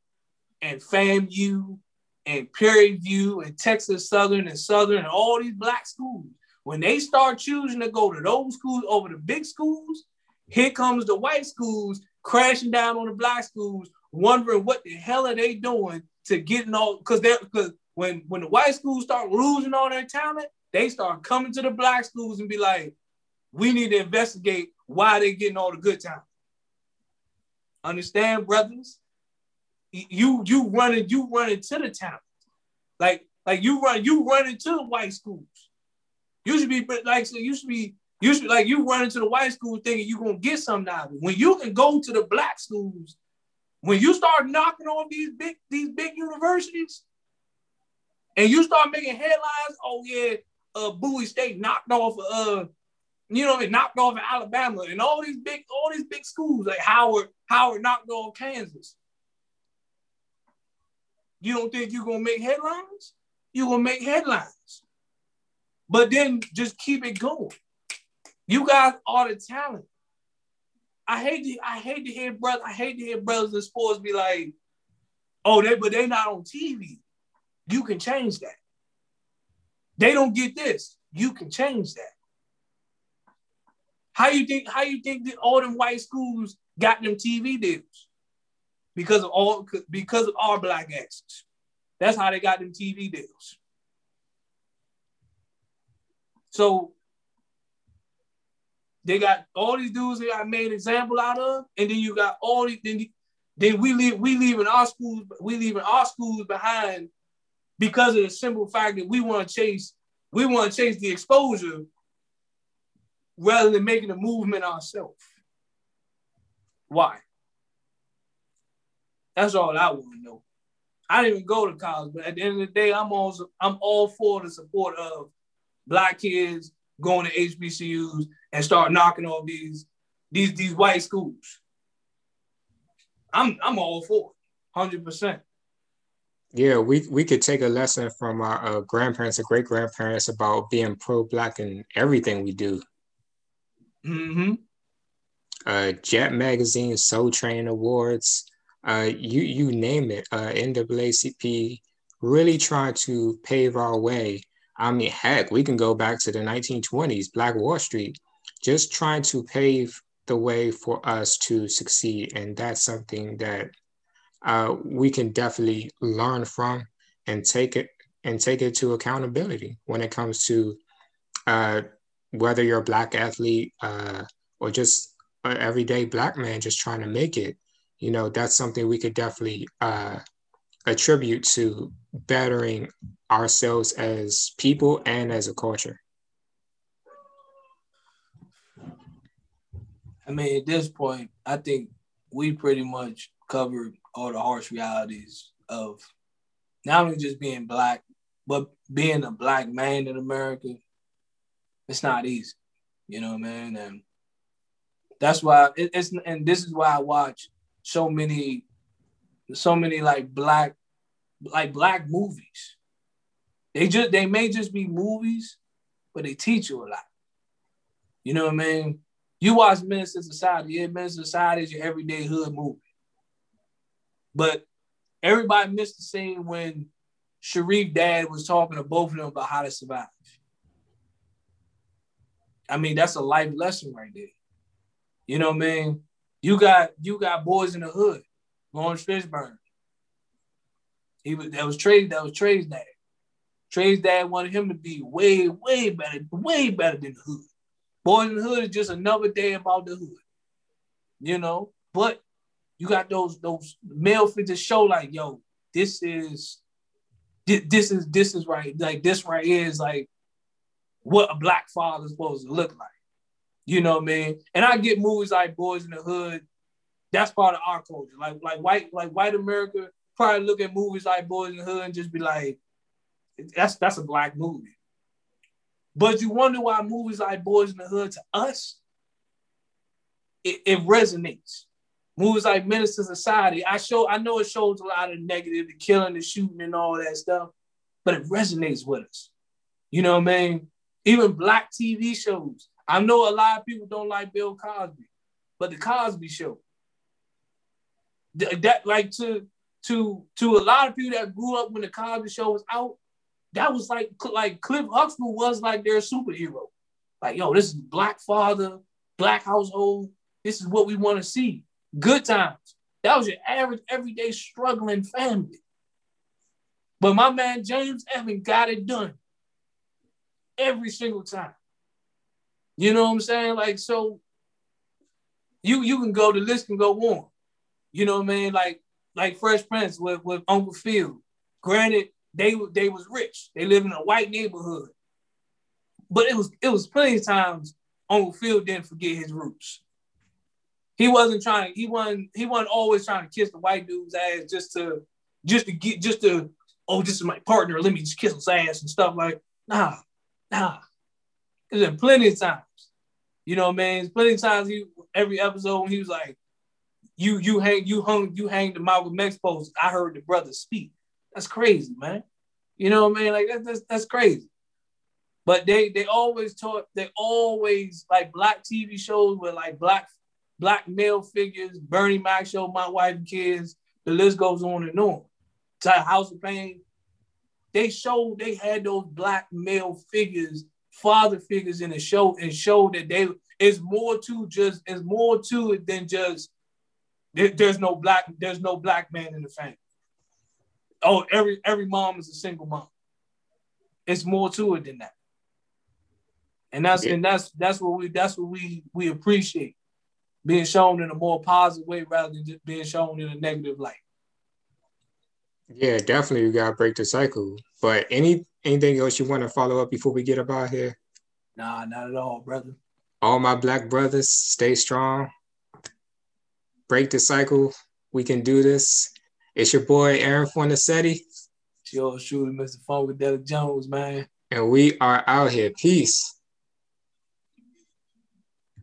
and FAMU and Prairie View and Texas Southern and Southern and all these black schools, when they start choosing to go to those schools over the big schools, here comes the white schools crashing down on the black schools, wondering what the hell are they doing to getting all because they're because when when the white schools start losing all their talent, they start coming to the black schools and be like, we need to investigate why they're getting all the good talent. Understand, brothers? You you running you running to the town, like like you run you run into the white schools. You should be like so you should be you should like you run into the white school thinking you're gonna get something out of it. When you can go to the black schools, when you start knocking on these big these big universities, and you start making headlines, oh yeah, uh Bowie State knocked off uh you know, it knocked off Alabama and all these big, all these big schools like Howard, Howard knocked off Kansas. You don't think you're gonna make headlines? You're gonna make headlines. But then just keep it going. You guys are the talent. I hate to, I hate to hear brothers, I hate to hear brothers in sports be like, oh, they but they not on TV. You can change that. They don't get this. You can change that. How you think? How you think that all them white schools got them TV deals? Because of all because of our black asses. That's how they got them TV deals. So they got all these dudes they got made example out of, and then you got all these. Then, then we leave we leaving our schools we leaving our schools behind because of the simple fact that we want to chase we want to chase the exposure rather than making a movement ourselves. Why? That's all I want to know. I didn't even go to college, but at the end of the day, I'm also I'm all for the support of black kids going to HBCUs and start knocking off these these these white schools. I'm I'm all for it, hundred percent. Yeah, we we could take a lesson from our uh, grandparents and great grandparents about being pro black in everything we do. Mm-hmm. Uh, Jet Magazine, Soul Train Awards, uh, you you name it. Uh, NAACP really trying to pave our way. I mean, heck, we can go back to the 1920s, Black Wall Street, just trying to pave the way for us to succeed, and that's something that uh, we can definitely learn from and take it and take it to accountability when it comes to uh, whether you're a black athlete uh, or just an everyday black man just trying to make it, you know, that's something we could definitely uh, attribute to bettering ourselves as people and as a culture. I mean, at this point, I think we pretty much covered all the harsh realities of not only just being black, but being a black man in America it's not easy, you know, man. And that's why it, it's and this is why I watch so many, so many like black, like black movies. They just they may just be movies, but they teach you a lot. You know what I mean? You watch II Society, yeah, II Society is your everyday hood movie. But everybody missed the scene when Sharif dad was talking to both of them about how to survive. I mean, that's a life lesson right there. You know what I mean? You got you got boys in the hood, Laurence Fishburne. He was that was Trey, that was Trey's dad. Trey's dad wanted him to be way, way better, way better than the hood. Boys in the hood is just another day about the hood. You know, but you got those those male figures show like, yo, this is this is this is right, like this right here is like what a black father is supposed to look like. You know what I mean? And I get movies like Boys in the Hood. That's part of our culture. Like like white like white America probably look at movies like Boys in the Hood and just be like, that's that's a black movie. But you wonder why movies like Boys in the Hood to us, it, it resonates. Movies like II Society, I show I know it shows a lot of negative, the killing, the shooting, and all that stuff, but it resonates with us. You know what I mean? even black TV shows. I know a lot of people don't like Bill Cosby, but the Cosby Show, that like to to to a lot of people that grew up when the Cosby Show was out, that was like like Cliff Huxtable was like their superhero. Like yo, this is black father, black household. This is what we want to see. Good times. That was your average everyday struggling family. But my man James Evan got it done every single time. You know what I'm saying? Like, so you you can go, the list can go on. You know what I mean? Like like Fresh Prince with, with Uncle Phil. Granted, they they was rich. They live in a white neighborhood. But it was it was plenty of times Uncle Phil didn't forget his roots. He wasn't trying, he wasn't, he wasn't always trying to kiss the white dude's ass just to just to get just to, oh, this is my partner, let me just kiss his ass and stuff like nah, nah. There's been plenty of times. You know, man, plenty of times he every episode when he was like, you you hang you hung you hang the Malcolm X post. I heard the brother speak. That's crazy, man. You know what I mean? Like that, that's that's crazy. But they they always taught they always like black TV shows with like black black male figures, Bernie Mac show, My Wife and Kids, the list goes on and on. To House of Payne, they showed they had those black male figures, father figures in the show, and showed that they is more to just is more to it than just there, there's no black there's no black man in the family. Oh, every every mom is a single mom. It's more to it than that. And that's yeah. and that's that's what we that's what we we appreciate being shown in a more positive way rather than just being shown in a negative light. Yeah, definitely you gotta break the cycle. But any anything else you want to follow up before we get up out here? Nah, not at all, brother. All my black brothers, stay strong. Break the cycle. We can do this. It's your boy Aaron Fornacetti. It's your shooter, Mr. Funkadelic Jones, man. And we are out here. Peace.